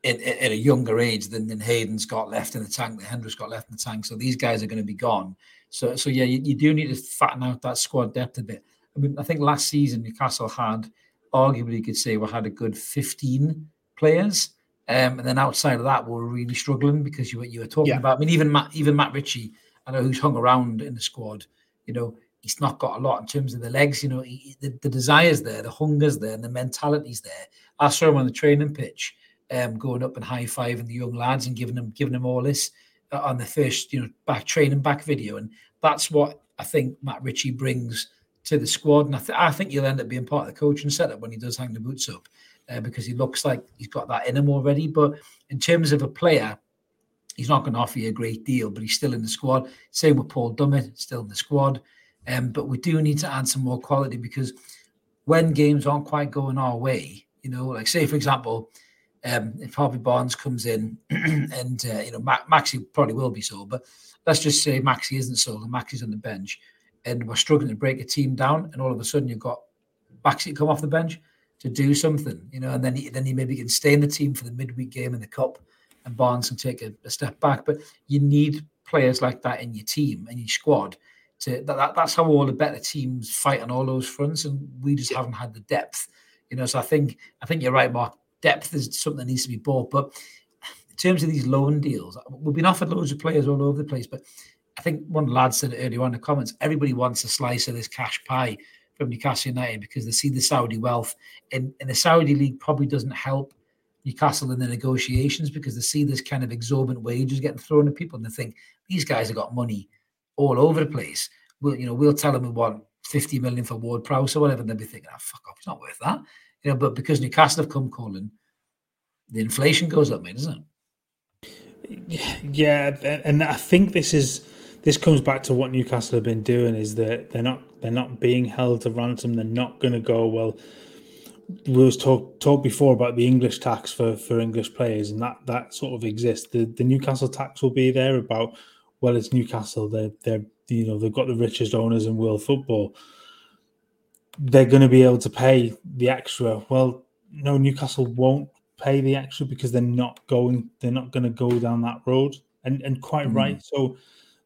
at a younger age than, than Hayden's got left in the tank, that Hendricks got left in the tank. So these guys are going to be gone. So, so yeah, you, you do need to fatten out that squad depth a bit. I mean, I think last season Newcastle had, arguably, you could say, we had a good 15 players. Um, and then outside of that, we are really struggling because you, you were talking yeah. about. I mean, even Matt, even Matt Ritchie, I know who's hung around in the squad. You know, he's not got a lot in terms of the legs. You know, he, the, the desire's there, the hunger's there, and the mentality's there. I saw him on the training pitch, um, going up and high fiving the young lads and giving them giving them all this uh, on the first, you know, back training back video, and that's what I think Matt Ritchie brings to the squad. And I, th- I think he'll end up being part of the coaching setup when he does hang the boots up uh, because he looks like he's got that in him already. But in terms of a player, he's not going to offer you a great deal, but he's still in the squad. Same with Paul Dummett, still in the squad. Um, but we do need to add some more quality because when games aren't quite going our way, you know, like say for example, um, if Harvey Barnes comes in (clears throat) and uh, you know Ma- Maxi probably will be so, but let's just say Maxi isn't so, and Maxi's on the bench, and we're struggling to break a team down, and all of a sudden you've got Maxi come off the bench to do something, you know, and then he, then he maybe can stay in the team for the midweek game in the cup, and Barnes can take a, a step back. But you need players like that in your team and your squad. To that, that, that's how all the better teams fight on all those fronts, and we just haven't had the depth, you know. So I think I think you're right, Mark. Depth is something that needs to be bought, but in terms of these loan deals, we've been offered loads of players all over the place, but I think one lad said it earlier on in the comments, everybody wants a slice of this cash pie from Newcastle United because they see the Saudi wealth. And, and the Saudi league probably doesn't help Newcastle in the negotiations because they see this kind of exorbitant wages getting thrown at people and they think these guys have got money all over the place. We'll, you know, we'll tell them we want 50 million for Ward Prowse or whatever, and they'll be thinking, oh, fuck off, it's not worth that. You know, but because Newcastle have come calling, the inflation goes up, mate, doesn't it? Yeah, and I think this is this comes back to what Newcastle have been doing is that they're not they're not being held to ransom. They're not going to go well. We was talk talked before about the English tax for for English players, and that that sort of exists. The the Newcastle tax will be there about well, it's Newcastle. They're they're you know they've got the richest owners in world football. They're going to be able to pay the extra. Well, no, Newcastle won't pay the extra because they're not going. They're not going to go down that road. And and quite mm. right. So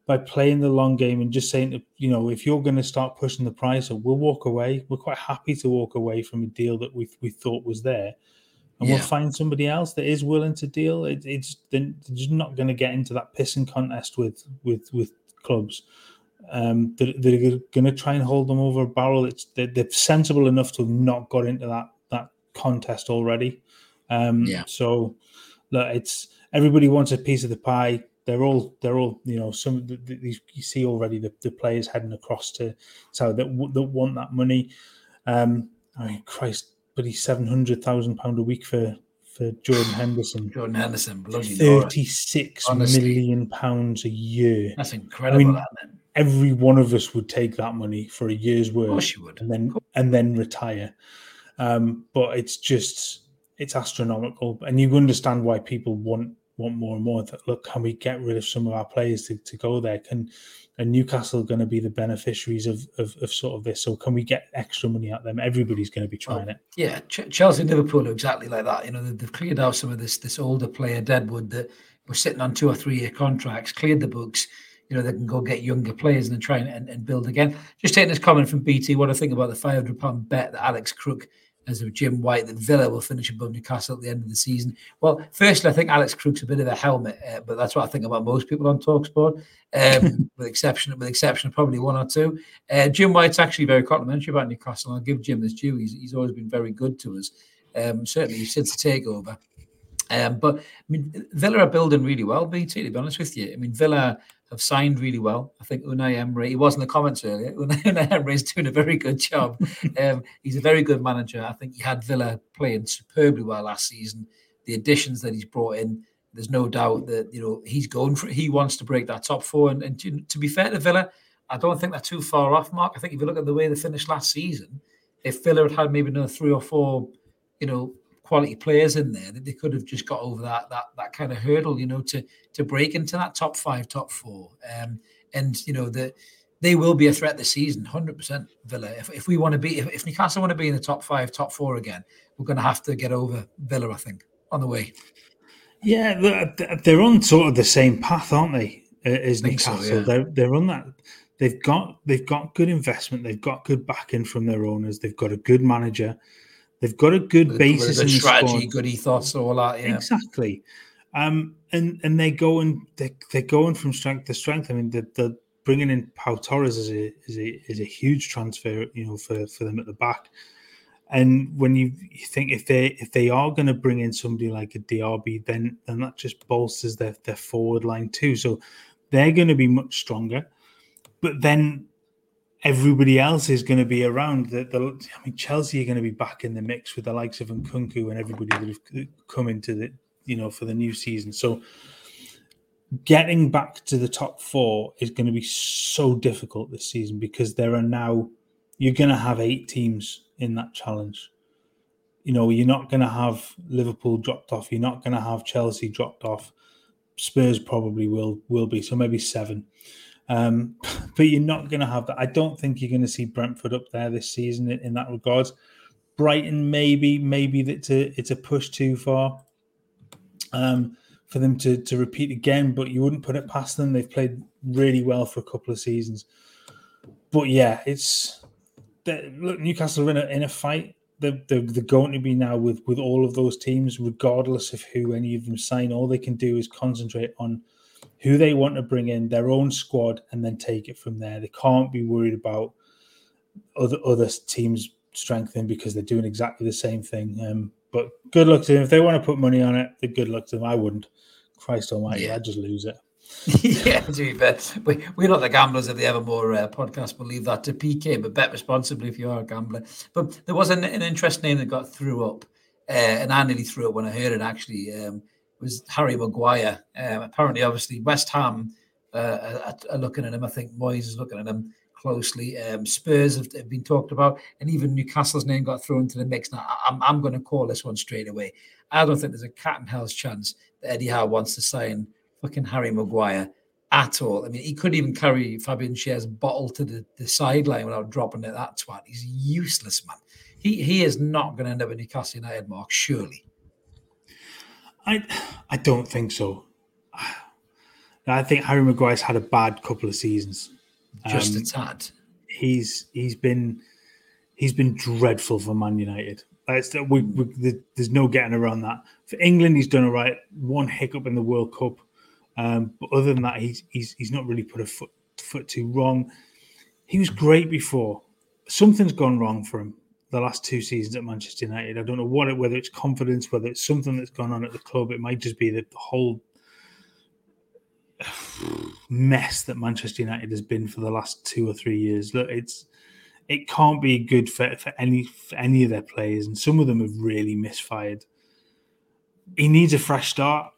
by playing the long game and just saying, you know, if you're going to start pushing the price up, we'll walk away. We're quite happy to walk away from a deal that we we thought was there, and yeah. we'll find somebody else that is willing to deal. It, it's they're just not going to get into that pissing contest with with with clubs. Um, they're, they're going to try and hold them over a barrel. It's they're, they're, sensible enough to have not got into that that contest already. Um, yeah. So, look, it's everybody wants a piece of the pie they're all they're all you know some these you see already the, the players heading across to so that that want that money. Um, I mean, Christ, but he's seven hundred thousand pound a week for for Jordan (sighs) Henderson. Jordan Henderson, bloody thirty six million pounds a year. That's incredible. I mean, that, every one of us would take that money for a year's work, of course you would, and then and then retire. Um, but it's just it's astronomical, and you understand why people want want more and more. That look, can we get rid of some of our players to, to go there? Can and Newcastle going to be the beneficiaries of, of, of sort of this? So can we get extra money out them? Everybody's going to be trying well, it. Yeah, Ch- Chelsea, Liverpool are exactly like that. You know, they've cleared out some of this this older player Deadwood that were sitting on two or three year contracts, cleared the books. You know, they can go get younger players and then try and, and, and build again. Just taking this comment from BT, what I think about the five hundred pound bet that Alex Crook as of Jim White that Villa will finish above Newcastle at the end of the season. Well, firstly, I think Alex Crook's a bit of a helmet, uh, but that's what I think about most people on Talksport, um, (laughs) with exception with exception of probably one or two. Uh, Jim White's actually very complimentary about Newcastle. I'll give Jim this due. He's, he's always been very good to us, um, certainly since the takeover. Um, but I mean, Villa are building really well, BT, to be honest with you. I mean, Villa have signed really well. I think Unai Emery, he was in the comments earlier. (laughs) Unai Emery is doing a very good job. (laughs) um, he's a very good manager. I think he had Villa playing superbly well last season. The additions that he's brought in, there's no doubt that you know he's going for. He wants to break that top four. And, and to, to be fair to Villa, I don't think they're too far off. Mark, I think if you look at the way they finished last season, if Villa had had maybe another three or four, you know, quality players in there that they could have just got over that that that kind of hurdle, you know, to to break into that top five, top four. Um, and you know that they will be a threat this season, hundred percent. Villa. If, if we want to be, if, if Newcastle want to be in the top five, top four again, we're going to have to get over Villa, I think, on the way. Yeah, they're on sort of the same path, aren't they? As Newcastle, so, yeah. they're they're on that. They've got they've got good investment. They've got good backing from their owners. They've got a good manager. They've got a good, basis in the strategy, good ethos, all that. Yeah, exactly. Um, and and they go and they they're going from strength to strength. I mean, the the bringing in Pau Torres is a is a is a huge transfer, you know, for for them at the back. And when you, you think if they if they are going to bring in somebody like a Diaby, then then that just bolsters their their forward line too. So they're going to be much stronger. But then everybody else is going to be around. The, I mean, Chelsea are going to be back in the mix with the likes of Nkunku and everybody that have come into the, you know, for the new season. So getting back to the top four is going to be so difficult this season because there are now, you're going to have eight teams in that challenge. You know, you're not going to have Liverpool dropped off. You're not going to have Chelsea dropped off. Spurs probably will will be so maybe seven. Um, (laughs) but you're not going to have that. I don't think you're going to see Brentford up there this season in, in that regard. Brighton, maybe, maybe it's a it's a push too far um, for them to to repeat again. But you wouldn't put it past them. They've played really well for a couple of seasons. But yeah, it's look Newcastle are in a in a fight. They're, they're, they're, going to be now with with all of those teams, regardless of who any of them sign. All they can do is concentrate on who they want to bring in, their own squad, and then take it from there. They can't be worried about other other teams strengthening because they're doing exactly the same thing. Um, But good luck to them. If they want to put money on it, the good luck to them. I wouldn't. Christ Almighty, yeah. I'd just lose it. (laughs) yeah, to be fair, we, we're not the gamblers of the Evermore uh, podcast. We'll leave that to PK, but bet responsibly if you are a gambler. But there was an, an interesting name that got threw up, uh, and I nearly threw up when I heard it. Actually, um, was Harry Maguire. Um, apparently, obviously, West Ham uh, are, are, looking at him. I think Moyes is looking at him closely. Um, Spurs have, have, been talked about, and even Newcastle's name got thrown into the mix. Now, I'm, I'm going to call this one straight away. I don't think there's a cat and hell's chance that Eddie Howe wants to sign fucking Harry Maguire at all. I mean, he couldn't even carry Fabian Schär's bottle to the, the sideline without dropping it. That twat. He's useless, man. He he is not going to end up in Newcastle United, Mark. Surely. I I don't think so. I think Harry Maguire's had a bad couple of seasons. Just um, a tad. He's he's been he's been dreadful for Man United. We, we, there's no getting around that. For England, he's done all right. One hiccup in the World Cup, um, but other than that, he's he's he's not really put a foot foot too wrong. He was great before. Something's gone wrong for him the last two seasons at Manchester United. I don't know what it, whether it's confidence, whether it's something that's gone on at the club. It might just be the whole mess that Manchester United has been for the last two or three years. Look, it's it can't be good for, for any for any of their players, and some of them have really misfired. He needs a fresh start.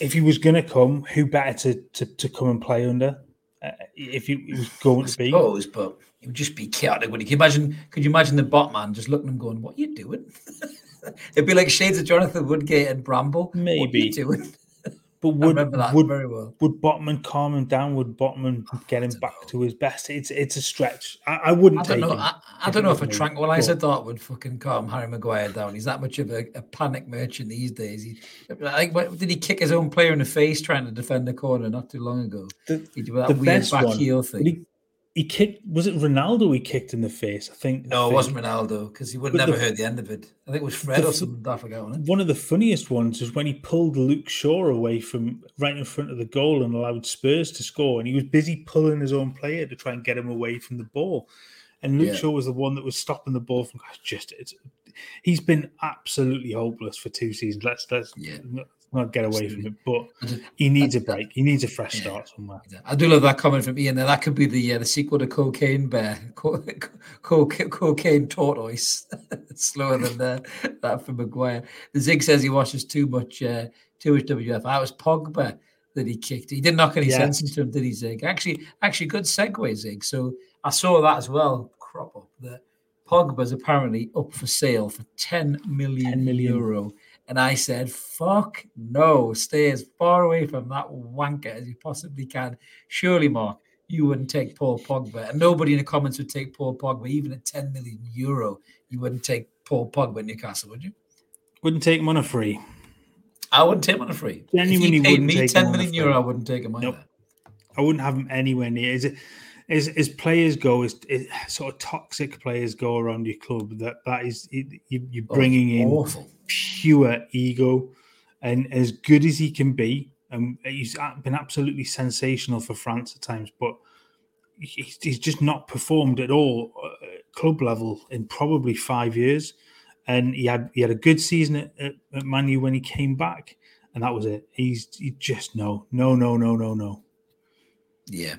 If he was going to come, who better to, to, to come and play under? Uh, if he was going to be, suppose, but it would just be chaotic. Would you imagine? Could you imagine the botman just looking at him, going, "What are you doing?" (laughs) It'd be like shades of Jonathan Woodgate and Bramble. Maybe doing. But (laughs) would would, well. would Botman calm him down? Would Botman oh, get him back know. to his best? It's it's a stretch. I, I wouldn't I don't know. I, I, don't know if a tranquilizer dart would fucking calm Harry Maguire down. He's that much of a, a panic merchant these days. He, like, what, did he kick his own player in the face trying to defend the corner not too long ago? The, he did that the weird back one, heel thing he kicked. Was it Ronaldo? He kicked in the face. I think. No, I think. it wasn't Ronaldo because he would never the, heard the end of it. I think it was Fred the, or something. I forgot. One of the funniest ones was when he pulled Luke Shaw away from right in front of the goal and allowed Spurs to score, and he was busy pulling his own player to try and get him away from the ball. And Luke yeah. Shaw was the one that was stopping the ball from just. It's, he's been absolutely hopeless for two seasons. Let's let's yeah not get away from it, but he needs a break. He needs a fresh start somewhere. I do love that comment from Ian. There, that could be the uh, the sequel to Cocaine Bear, (laughs) Co- Co- Cocaine Tortoise. (laughs) slower than the, that for Maguire. The Zig says he watches too much, uh, too much WF. That was Pogba that he kicked. He didn't knock any yes. sense into him, did he, Zig? Actually, actually, good segue, Zig. So I saw that as well. Crop up that Pogba's apparently up for sale for 10 million, 10 million. euro and I said, fuck no, stay as far away from that wanker as you possibly can. Surely, Mark, you wouldn't take Paul Pogba. And nobody in the comments would take Paul Pogba, even at 10 million euro. You wouldn't take Paul Pogba in Newcastle, would you? Wouldn't take him on a free. I wouldn't take him on a free. Genuinely if he paid me 10 million euro, I wouldn't take him either. Nope. I wouldn't have him anywhere near. Is it? As as players go, as, as, sort of toxic players go around your club, that that is you, you're oh, bringing oh, in pure ego, and as good as he can be, and he's been absolutely sensational for France at times, but he's, he's just not performed at all at club level in probably five years. And he had he had a good season at, at, at Manu when he came back, and that was it. He's he just no, no, no, no, no, no. Yeah,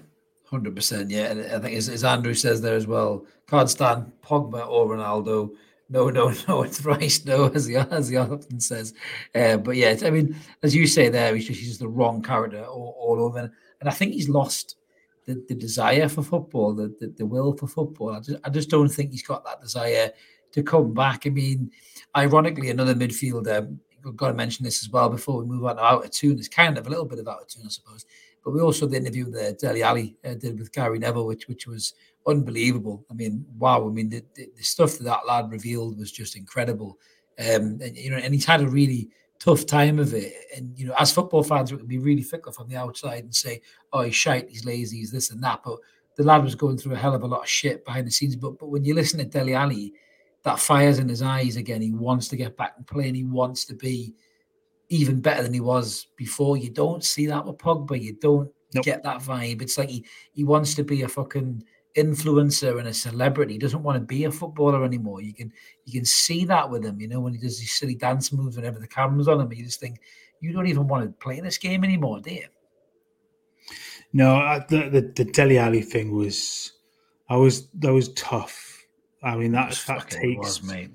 Hundred percent, yeah. And I think as, as, Andrew says there as well, can't stand Pogba or Ronaldo. No, no, (laughs) no, it's Rice. No, as he as he often says. Uh, but yeah, I mean, as you say there, he's just, he's just the wrong character all, all over, and I think he's lost the, the desire for football, the, the, the will for football. I just I just don't think he's got that desire to come back. I mean, ironically, another midfielder. got to mention this as well before we move on out of tune. It's kind of a little bit of out of tune, I suppose. But we also the interview that Dele Alli uh, did with Gary Neville, which which was unbelievable. I mean, wow! I mean, the, the, the stuff that that lad revealed was just incredible. Um, and you know, and he's had a really tough time of it. And you know, as football fans, it would be really fickle from the outside and say, "Oh, he's shite, he's lazy, he's this and that." But the lad was going through a hell of a lot of shit behind the scenes. But but when you listen to Dele Alli, that fire's in his eyes again. He wants to get back and play, and he wants to be even better than he was before. You don't see that with Pogba. You don't nope. get that vibe. It's like he, he wants to be a fucking influencer and a celebrity. He doesn't want to be a footballer anymore. You can you can see that with him, you know, when he does these silly dance moves whenever the camera's on him. You just think you don't even want to play this game anymore, do you? No, the the, the Dele Alli thing was, I was that was tough. I mean that that takes was, mate.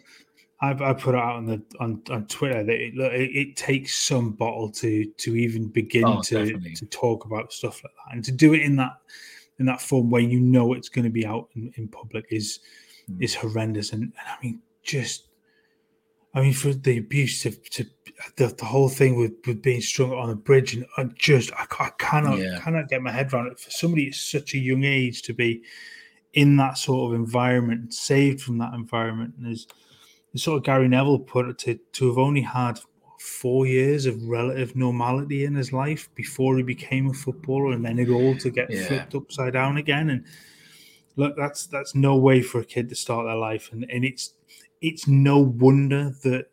I, I put it out on the on, on Twitter that it, it, it takes some bottle to to even begin oh, to definitely. to talk about stuff like that and to do it in that in that form where you know it's going to be out in, in public is mm. is horrendous and, and, I mean just I mean for the abuse to, to the, the whole thing with, with being strung on a bridge and I just I, I cannot yeah. cannot get my head around it for somebody at such a young age to be in that sort of environment saved from that environment and is sort of Gary Neville put it to to have only had four years of relative normality in his life before he became a footballer, and then it all to get yeah. flipped upside down again. And look, that's that's no way for a kid to start their life, and and it's it's no wonder that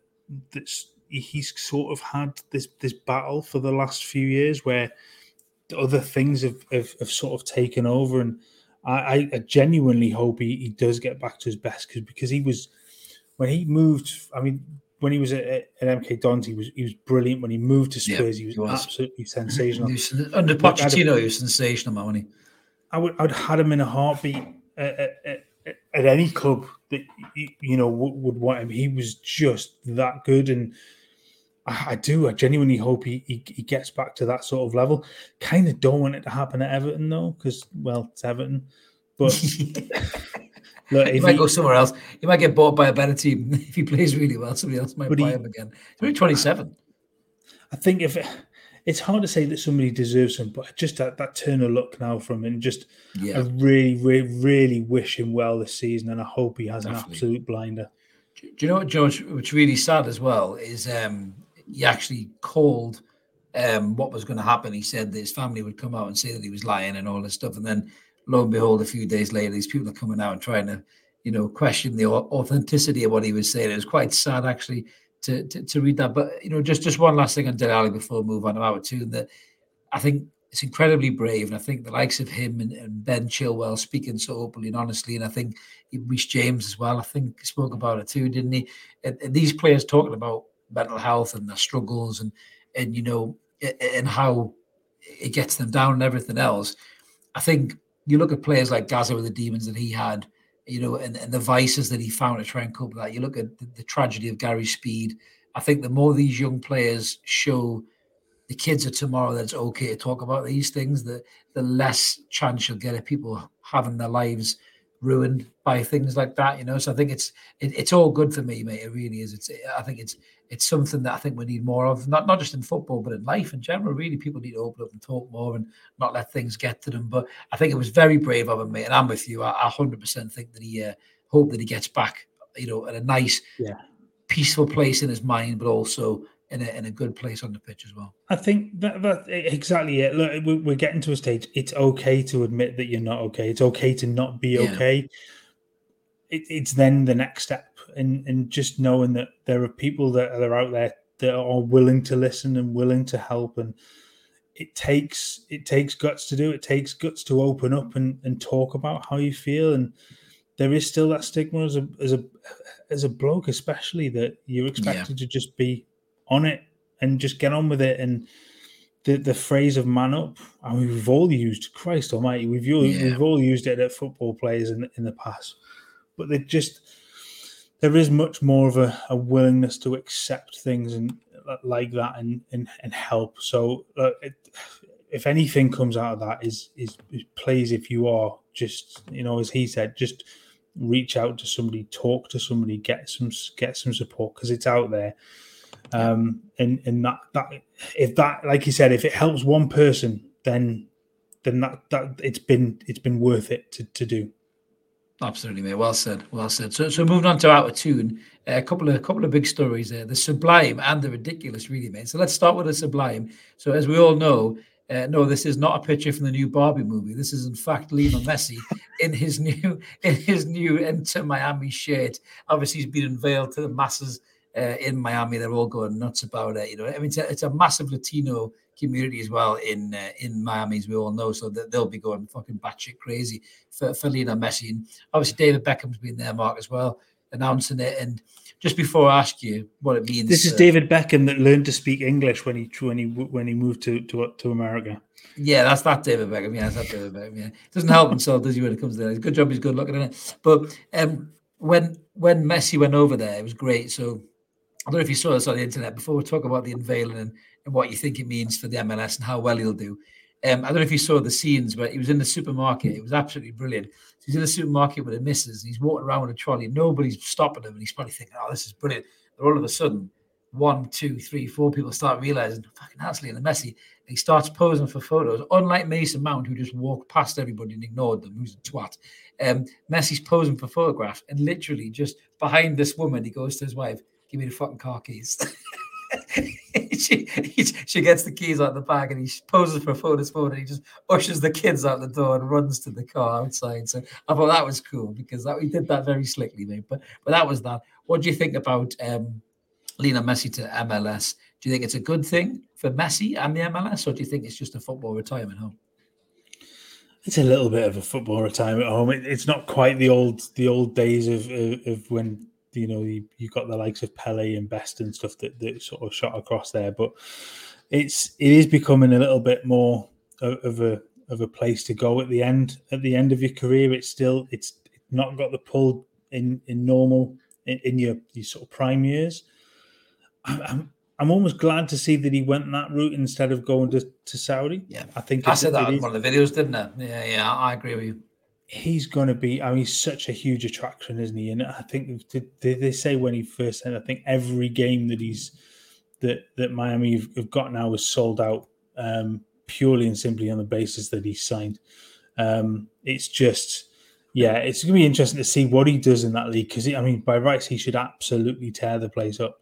that's he's sort of had this this battle for the last few years where other things have, have, have sort of taken over and I, I genuinely hope he, he does get back to his best because because he was when he moved. I mean, when he was at, at MK Dons, he was he was brilliant. When he moved to Spurs, yeah, he, was he, was absolutely sensational. Was, under Pochettino, he was sensational, man. He? I would I'd had him in a heartbeat at, at, at, at any club that you know would, would, want him. He was just that good, and I, I do. I genuinely hope he, he, he gets back to that sort of level. Kind of don't want it to happen at Everton though, because well, it's Everton, but. (laughs) (laughs) Look, he might he, go somewhere else. He might get bought by a better team (laughs) if he plays really well. Somebody else might buy he, him again. He's only 27. I think if it, it's hard to say that somebody deserves him, but just that, that turn of luck now from him, just yeah. I really, really, really wish him well this season, and I hope he has Definitely. an absolute blinder. Do you know what, George? What's really sad as well is um, he actually called um, what was going to happen. He said that his family would come out and say that he was lying and all this stuff, and then lo and behold, a few days later, these people are coming out and trying to, you know, question the authenticity of what he was saying. It was quite sad actually to to, to read that. But you know, just just one last thing on Dele Alli before we move on our two. That I think it's incredibly brave, and I think the likes of him and, and Ben Chilwell speaking so openly and honestly, and I think Reece James as well. I think spoke about it too, didn't he? And, and these players talking about mental health and their struggles, and and you know, and how it gets them down and everything else. I think you look at players like Gazza with the demons that he had, you know, and, and the vices that he found to try and cope with that. You look at the, the tragedy of Gary Speed. I think the more these young players show the kids of tomorrow that it's okay to talk about these things, the the less chance you'll get of people having their lives ruined by things like that. You know, so I think it's it, it's all good for me, mate. It really is. It's I think it's it's something that I think we need more of, not not just in football, but in life in general. Really, people need to open up and talk more and not let things get to them. But I think it was very brave of him, mate. And I'm with you. I, hundred percent think that he uh, hope that he gets back, you know, at a nice, yeah. peaceful place in his mind, but also in a, in a good place on the pitch as well. I think that, that exactly it. Look, we're getting to a stage. It's okay to admit that you're not okay. It's okay to not be yeah. okay. It, it's then the next step and and just knowing that there are people that are out there that are willing to listen and willing to help. And it takes it takes guts to do it takes guts to open up and, and talk about how you feel. And there is still that stigma as a as a as a bloke especially that you're expected yeah. to just be on it and just get on with it. And the, the phrase of man up I mean we've all used Christ almighty. We've used, yeah. we've all used it at football players in, in the past. But they just there is much more of a, a willingness to accept things and like that and and, and help. So uh, it, if anything comes out of that is, is is please if you are just you know as he said just reach out to somebody talk to somebody get some get some support because it's out there. Um and and that that if that like you said if it helps one person then then that that it's been it's been worth it to, to do Absolutely, mate. Well said. Well said. So, so moving on to out of tune, a couple of a couple of big stories there: the sublime and the ridiculous, really, mate. So let's start with the sublime. So, as we all know, uh, no, this is not a picture from the new Barbie movie. This is, in fact, Lionel Messi (laughs) in his new in his new Inter Miami shirt. Obviously, he's been unveiled to the masses uh, in Miami, they're all going nuts about it. You know, I mean, it's a, it's a massive Latino community as well in uh, in Miami, as we all know. So that they'll be going fucking batshit crazy for, for Lionel Messi. And obviously, David Beckham's been there, Mark, as well, announcing it. And just before I ask you what it means, this is uh, David Beckham that learned to speak English when he when he when he moved to to, to America. Yeah, that's that David Beckham. Yeah, that's that David Beckham. Yeah, doesn't help himself, does he, when it comes to that? Good job, he's good looking at it. But um, when when Messi went over there, it was great. So I don't know if you saw this on the internet before we talk about the unveiling and, and what you think it means for the MLS and how well he'll do. Um, I don't know if you saw the scenes but he was in the supermarket. It was absolutely brilliant. he's in the supermarket with a missus. He's walking around with a trolley. Nobody's stopping him, and he's probably thinking, "Oh, this is brilliant." And all of a sudden, one, two, three, four people start realizing, "Fucking Hasley and Messi." And he starts posing for photos. Unlike Mason Mount, who just walked past everybody and ignored them, who's a twat. Um, Messi's posing for photographs, and literally just behind this woman, he goes to his wife, "Give me the fucking car keys." (laughs) she, she gets the keys out of the bag and he poses for a photo phone and he just ushers the kids out the door and runs to the car outside. So I thought that was cool because that we did that very slickly, mate. But but that was that. What do you think about um Lionel Messi to MLS? Do you think it's a good thing for Messi and the MLS, or do you think it's just a football retirement home? It's a little bit of a football retirement home. It, it's not quite the old the old days of of, of when you know you, you got the likes of Pele and Best and stuff that, that sort of shot across there, but it's it is becoming a little bit more of, of a of a place to go at the end at the end of your career. It's still it's not got the pull in in normal in, in your, your sort of prime years. I'm, I'm, I'm almost glad to see that he went that route instead of going to, to Saudi. Yeah, I think I said that in one of the videos, didn't I? Yeah, yeah, I agree with you he's going to be. I mean, he's such a huge attraction, isn't he? And I think they say when he first said, I think every game that he's that that Miami have, got now is sold out um, purely and simply on the basis that he signed. Um, it's just, yeah, it's going to be interesting to see what he does in that league because I mean, by rights, he should absolutely tear the place up.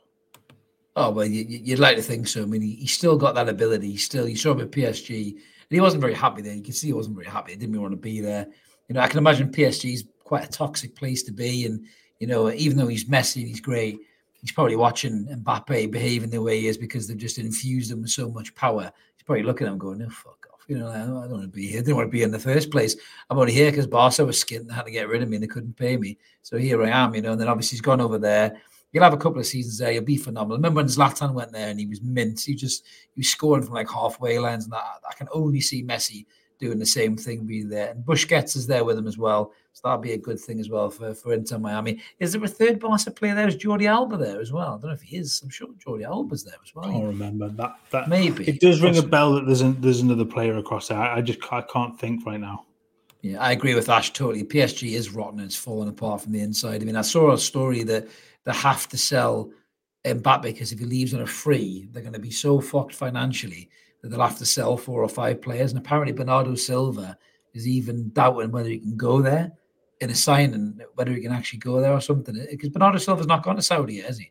Oh well, you, would like to think so. I mean, he, he's still got that ability. He's still you saw him at PSG, and he wasn't very happy there. You can see he wasn't very happy. He didn't want to be there you know, I can imagine PSG is quite a toxic place to be. And, you know, even though he's Messi and he's great, he's probably watching Mbappe behaving the way he is because they've just infused him with so much power. He's probably looking at him going, no, fuck off. You know, I don't, want to be here. I didn't want to be in the first place. I'm only here because Barca was skint and had to get rid of me and they couldn't pay me. So here I am, you know, and then obviously he's gone over there. You'll have a couple of seasons there. You'll be phenomenal. Remember when Zlatan went there and he was mint? He just he was scoring from like halfway lines, and that, I can only see Messi doing the same thing, be there. And Busquets is there with him as well. So that'll be a good thing as well for, for Inter Miami. Is there a third Barca player there? Is Jordi Alba there as well? I don't know if he is. I'm sure Jordi Alba's there as well. I can't remember that. That maybe it does ring a bell that there's there's another player across there. I just I can't think right now. Yeah, I agree with Ash totally. PSG is rotten; it's falling apart from the inside. I mean, I saw a story that they have to sell Mbappe because if he leaves on a free, they're going to be so fucked financially they'll have to sell four or five players. And apparently, Bernardo Silva is even doubting whether he can go there in a signing, whether he can actually go there or something. Because Bernardo Silva's not gone to Saudi yet, has he?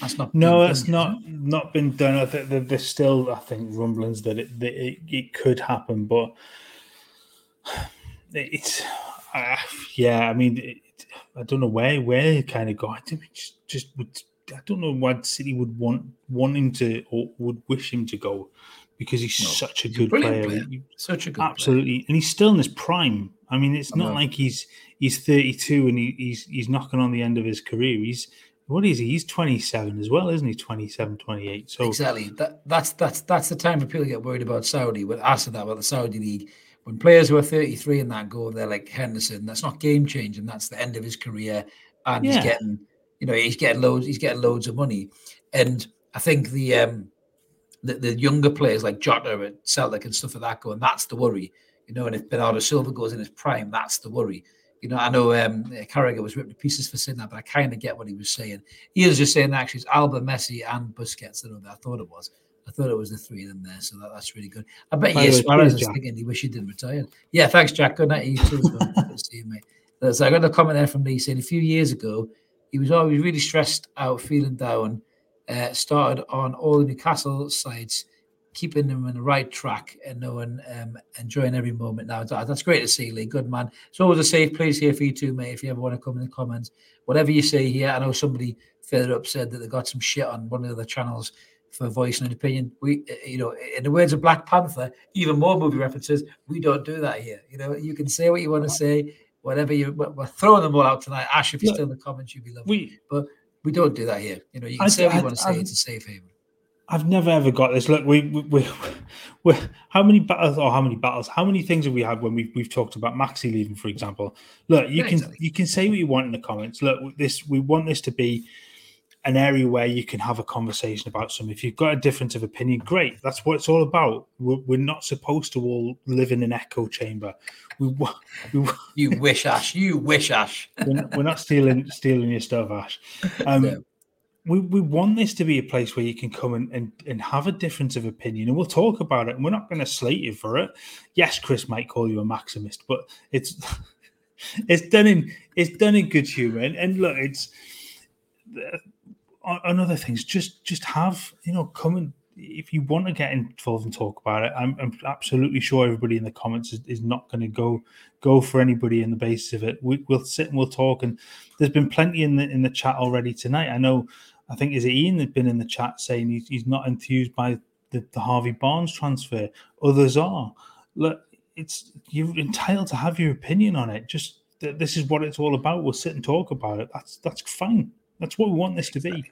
That's not. No, that's done, not not been done. I think there's still, I think, rumblings that it that it, it could happen, but (sighs) it's uh, yeah. I mean, it, I don't know where where it kind of got. I just just would I don't know why City would want want him to or would wish him to go because he's no, such a he's good a player. player. Such a good absolutely, player. and he's still in his prime. I mean, it's I not know. like he's he's 32 and he, he's he's knocking on the end of his career. He's what is he? He's 27 as well, isn't he? 27, 28. So exactly that that's that's that's the time when people to get worried about Saudi. But after that, about the Saudi league, when players who are 33 and that go, they're like Henderson. That's not game changing. That's the end of his career, and yeah. he's getting you know he's getting loads he's getting loads of money and i think the um the, the younger players like Jota at Celtic and stuff like that go and that's the worry you know and if Bernardo Silva goes in his prime that's the worry you know I know um Carragher was ripped to pieces for saying that but I kind of get what he was saying he was just saying actually it's Alba Messi and Busquets that I thought it was I thought it was the three of them there, so that, that's really good. I bet Luis, Suarez is thinking he wish he didn't retire. Yeah, thanks, Jack. Good night. You too. see you, mate. So I got a comment there from Lee saying a few years ago, he was always really stressed out, feeling down. Uh, started on all the Newcastle sides. keeping them on the right track and knowing um, enjoying every moment now. That, that's great to see, Lee. Good man. It's always a safe place here for you too, mate. If you ever want to come in the comments, whatever you say here, I know somebody further up said that they got some shit on one of the other channels for voicing an opinion. We, uh, you know, in the words of Black Panther, even more movie references. We don't do that here. You know, you can say what you want to say, whatever you. We're throwing them all out tonight. Ash, if you're still in the comments, you'd be lovely. We, but we don't do that here. You know, you can I, say what you want to say. I, it's a safe haven. I've never ever got this. Look, we we, we, (laughs) we how many battles or how many battles? How many things have we had when we've we've talked about Maxi leaving, for example? Look, you yeah, can exactly. you can say what you want in the comments. Look, this we want this to be an area where you can have a conversation about some. If you've got a difference of opinion, great. That's what it's all about. We're, we're not supposed to all live in an echo chamber. We, we (laughs) you wish, Ash. You wish, Ash. we're, we're, not stealing stealing your stuff, Ash. Um, no. We, we want this to be a place where you can come and, and, and have a difference of opinion and we'll talk about it and we're not going to slate you for it. Yes, Chris might call you a maximist, but it's (laughs) it's done in it's done in good humor and, and look it's on other things, just just have you know come and if you want to get involved and talk about it, I'm, I'm absolutely sure everybody in the comments is, is not going to go go for anybody in the basis of it. We, will sit and we'll talk, and there's been plenty in the in the chat already tonight. I know, I think is it Ian that's been in the chat saying he's, he's not enthused by the, the Harvey Barnes transfer. Others are. Look, it's you're entitled to have your opinion on it. Just this is what it's all about. We'll sit and talk about it. That's that's fine. That's what we want this to be.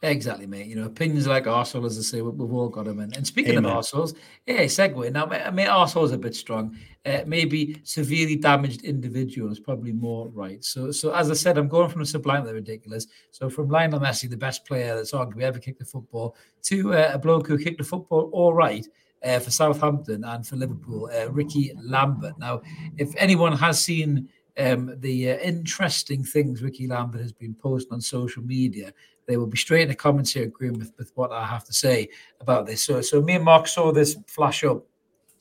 Exactly, mate. You know, opinions like Arsenal, as I say, we, have all got them. And, and speaking Amen. of Arsenals, yeah, segue. Now, I mean, Arsenal's a bit strong. Uh, maybe severely damaged individual is probably more right. So, so as I said, I'm going from the sublime to the ridiculous. So, from Lionel Messi, the best player that's arguably ever kicked the football, to uh, a bloke who kicked the football all right. Uh, for Southampton and for Liverpool, uh, Ricky Lambert. Now, if anyone has seen um, the uh, interesting things Ricky Lambert has been posting on social media. They will be straight in the comments here agreeing with, with what I have to say about this. So, so me and Mark saw this flash up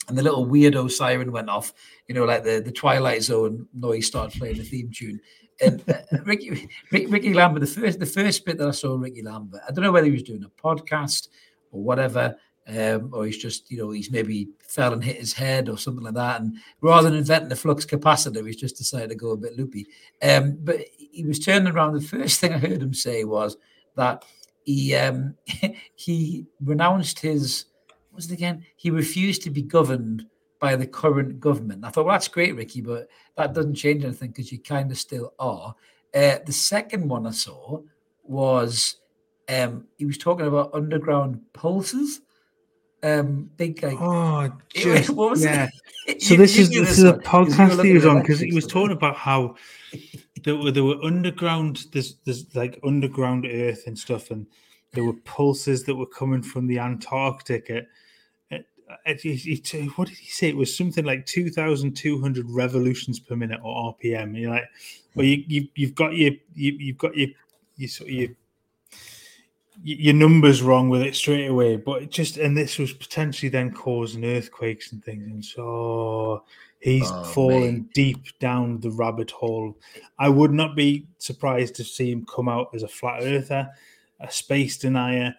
and the little weirdo siren went off, you know, like the, the Twilight Zone noise started playing the theme tune. And uh, (laughs) Ricky, Ricky Lambert, the first the first bit that I saw Ricky Lambert, I don't know whether he was doing a podcast or whatever, um, or he's just, you know, he's maybe fell and hit his head or something like that. And rather than inventing the flux capacitor, he's just decided to go a bit loopy. Um, but he was turning around. The first thing I heard him say was that he um, (laughs) he renounced his was it again? He refused to be governed by the current government. I thought, well, that's great, Ricky, but that doesn't change anything because you kind of still are. Uh, the second one I saw was um, he was talking about underground pulses um big like oh (laughs) just, what was yeah. It? (laughs) so you, this is this, is a podcast he was on because he was talking about how there were there were underground there's there's like underground earth and stuff and there were pulses that were coming from the antarctic at, at, at, what did he say? It was something like 2200 revolutions per minute or rpm and you're like well you, you you've got your you, you've got your your, your your numbers wrong with it straight away. But it just and this was potentially then causing earthquakes and things, and so he's oh, fallen deep down the rabbit hole. I would not be surprised to see him come out as a flat earther, a space denier,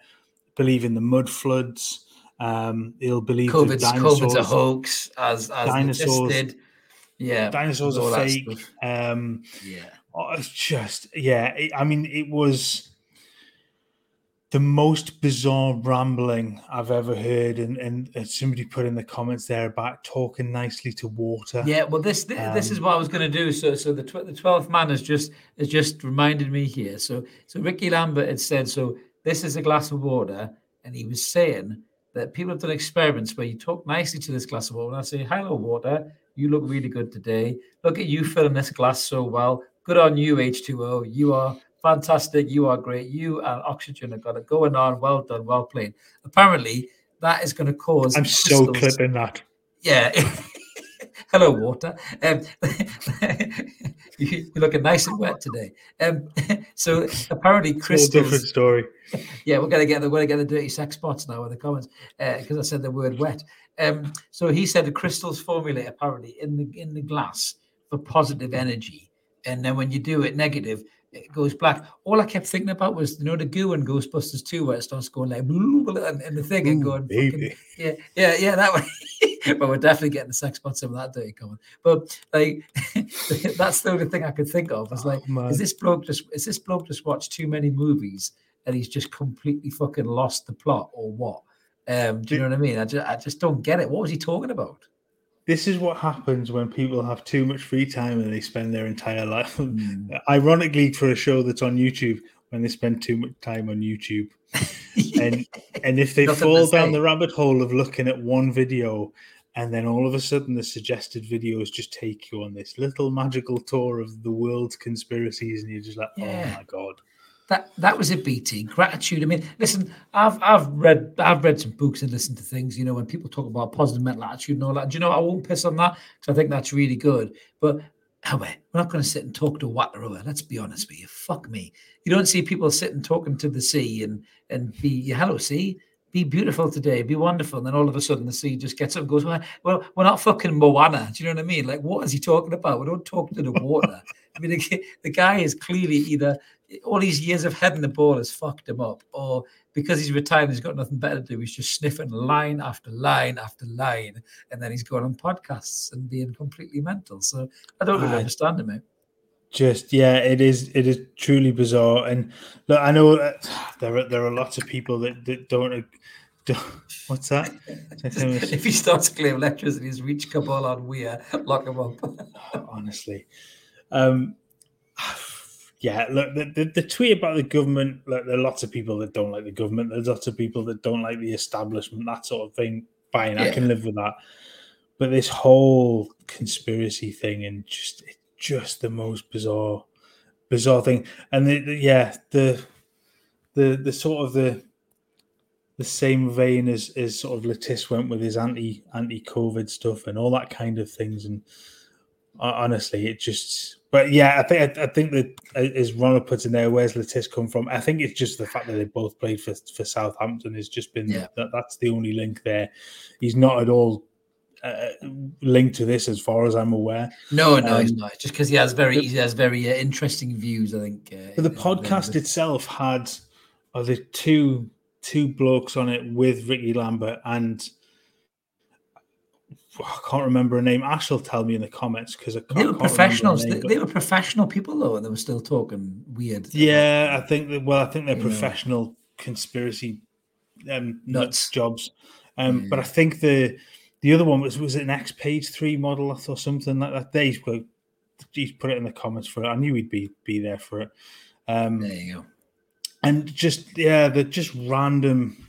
believe in the mud floods. Um, he'll believe COVID's, COVID's a hoax, as as dinosaurs. Did. Yeah, dinosaurs are fake. Um, yeah, oh, it's just yeah. It, I mean, it was the most bizarre rambling I've ever heard, and, and, somebody put in the comments there about talking nicely to water. Yeah, well, this this, um, this is um, what I was going to do. So, so the tw- the twelfth man has just has just reminded me here. So, so Ricky Lambert had said, so this is a glass of water, and he was saying that people have done experiments where you talk nicely to this glass of water, and I say, "Hello, water, you look really good today. Look at you filling this glass so well. Good on you, H two O. You are." Fantastic. You are great. You and Oxygen have got it going on. Well done. Well played. Apparently, that is going to cause. I'm so clipping that. Yeah. (laughs) Hello, water. Um, (laughs) you, are looking nice and wet today. Um, (laughs) so apparently, crystals. different story. Yeah, we're gonna get the we're gonna get the dirty sex spots now in the comments because uh, I said the word wet. Um, so he said the crystals formulate apparently in the in the glass for positive energy, and then when you do it negative, it goes black. All I kept thinking about was you know the goo in Ghostbusters 2 where it starts going like and, and the thing and going fucking, yeah yeah yeah that way. (laughs) but we're definitely getting the sex bots of that dirty coming. But like (laughs) that's the only thing I could think of. I Was like, oh, is this bloke just is this bloke just watched too many movies and he's just completely fucking lost the plot or what? Um, do you know what I mean? I just I just don't get it. What was he talking about? This is what happens when people have too much free time and they spend their entire life. (laughs) Mm. Ironically, for a show that's on YouTube, when they spend too much time on YouTube, (laughs) and and if they fall down the rabbit hole of looking at one video, and then all of a sudden the suggested videos just take you on this little magical tour of the world's conspiracies, and you're just like, oh yeah. oh my god that that was a BT gratitude. I mean, listen, I've I've read I've read some books and listened to things. You know, when people talk about positive mental attitude and all that, do you know I won't piss on that because I think that's really good. But however, we're not going to sit and talk to Wataroa. Let's be honest with you. Fuck me. You don't see people sitting talking to the sea and and be hello sea. Be beautiful today, be wonderful. And then all of a sudden the sea just gets up and goes, Well, well we're not fucking Moana. Do you know what I mean? Like, what is he talking about? We don't talk to the water. I mean, the, (laughs) the guy is clearly either all these years of heading the ball has fucked him up, or because he's retired, he's got nothing better to do. He's just sniffing line after line after line, and then he's going on podcasts and being completely mental. So I don't really uh, understand him, mate. Just yeah, it is. It is truly bizarre, and look, I know there are there are lots of people that, that don't. don't (laughs) what's that? (laughs) if he starts claiming lectures and he's reached Cabal on Weir, lock him up. (laughs) Honestly, um, yeah, look, the, the, the, tweet about the government, look, there are lots of people that don't like the government. There's lots of people that don't like the establishment, that sort of thing. Fine, yeah. I can live with that. But this whole conspiracy thing and just just the most bizarre, bizarre thing. And the, the, yeah, the the the sort of the the same vein as as sort of Le Tiss went with his anti anti COVID stuff and all that kind of things. And uh, honestly, it just but yeah, I think I, I think that uh, as Ronald puts in there, where's Le come from? I think it's just the fact that they both played for for Southampton has just been yeah. that that's the only link there. He's not at all uh, linked to this, as far as I'm aware. No, no, um, he's not. Just because he has very he has very uh, interesting views, I think. Uh, the podcast itself had are the two two blokes on it with Ricky Lambert and I can't remember a name. Ash will tell me in the comments because they were professionals. Name, they, they, were professional people though, and they were still talking weird. Yeah, I think. That, well, I think they're professional know. conspiracy um, nuts jobs. Um, But I think the the other one was was it an X page three model or something like that. They he's put it in the comments for it. I knew he'd be be there for it. Um, there you go. And just yeah, the just random,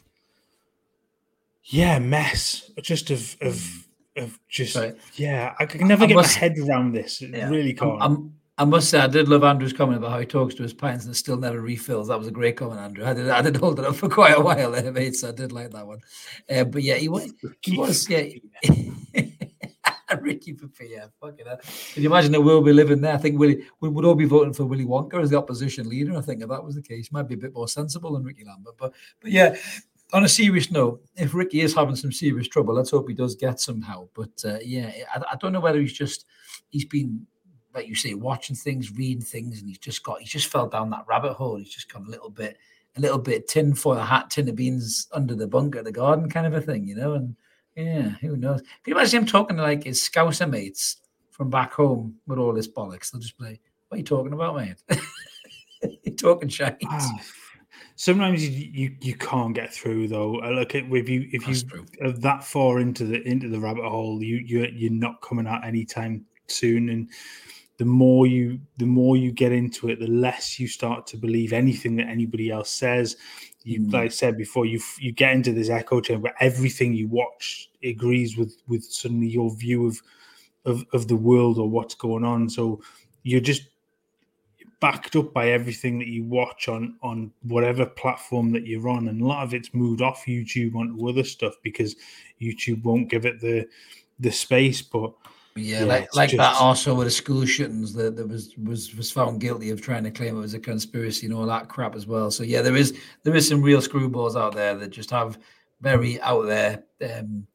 yeah, mess just of of mm of just right. yeah, I can never I get must, my head around this. Yeah, really can't. I'm, i must say, I did love Andrew's comment about how he talks to his pints and still never refills. That was a great comment, Andrew. I did, I did hold it up for quite a while there, mate. So I did like that one. Uh, but yeah, he was, he was, (laughs) yeah. (laughs) Ricky Papilla, fucking hell. Can you imagine the world we live in there? I think Willie, we would all be voting for Willy Wonka as the opposition leader. I think if that was the case, might be a bit more sensible than Ricky Lambert. But but yeah, on a serious note, if Ricky is having some serious trouble, let's hope he does get some help. But uh, yeah, I, I, don't know whether he's just he's been like you say watching things, reading things, and he's just got he's just fell down that rabbit hole. He's just got a little bit a little bit tin for a hat, tin of beans under the bunker, the garden kind of a thing, you know. And yeah, who knows? Can you imagine him talking to like his scouser mates from back home with all this bollocks? They'll just be like, "What are you talking about, mate? (laughs) you talking shite." Oh sometimes you, you, you can't get through though. I look at if you if you are that far into the into the rabbit hole, you you you're not coming out anytime soon. And the more you the more you get into it, the less you start to believe anything that anybody else says. You mm. like I said before, you you get into this echo chamber where everything you watch agrees with with suddenly your view of of of the world or what's going on. So you're just backed up by everything that you watch on on whatever platform that you're on. And a lot of it's moved off youtube onto other stuff because youtube won't give it the the space. But yeah, yeah like, like just... that also with the school shootings that, that was was was found guilty of trying to claim it was a conspiracy and all that crap as well. So yeah there is there is some real screwballs out there that just have very out there um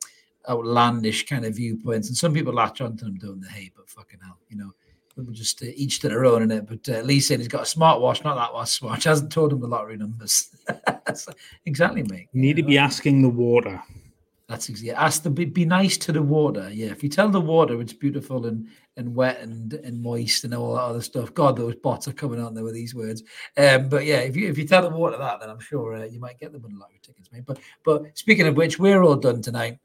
outlandish kind of viewpoints. And some people latch onto them don't they? Hey but fucking hell you know We'll just uh, each to their own in it. But uh, Lee said he's got a smartwatch, not that watch smart. hasn't told him the lottery numbers. (laughs) exactly, mate. You need to be asking the water. That's exactly. Ask the be, be nice to the water. Yeah, if you tell the water it's beautiful and and wet and and moist and all that other stuff. God, those bots are coming out there with these words. Um, but yeah, if you if you tell the water that, then I'm sure uh, you might get the lottery tickets, mate. But but speaking of which, we're all done tonight.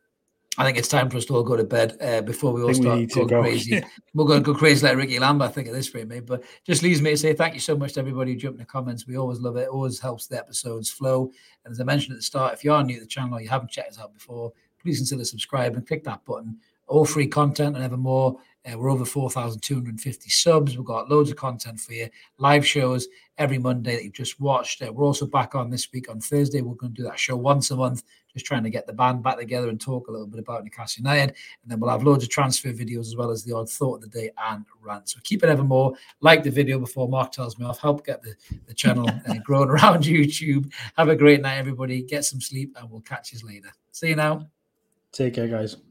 I think it's time for us to all go to bed uh, before we all start we going go. crazy. We're going to go crazy like Ricky Lambert, I think, at this rate, mate. But just leaves me to say thank you so much to everybody who jumped in the comments. We always love it. it. Always helps the episodes flow. And as I mentioned at the start, if you are new to the channel or you haven't checked us out before, please consider subscribing and click that button. All free content and ever more. Uh, we're over 4,250 subs. We've got loads of content for you. Live shows every Monday that you've just watched. Uh, we're also back on this week on Thursday. We're going to do that show once a month, just trying to get the band back together and talk a little bit about Newcastle United. And then we'll have loads of transfer videos as well as the odd thought of the day and rant. So keep it ever more. Like the video before Mark tells me off. Help get the, the channel (laughs) uh, growing around YouTube. Have a great night, everybody. Get some sleep, and we'll catch you later. See you now. Take care, guys.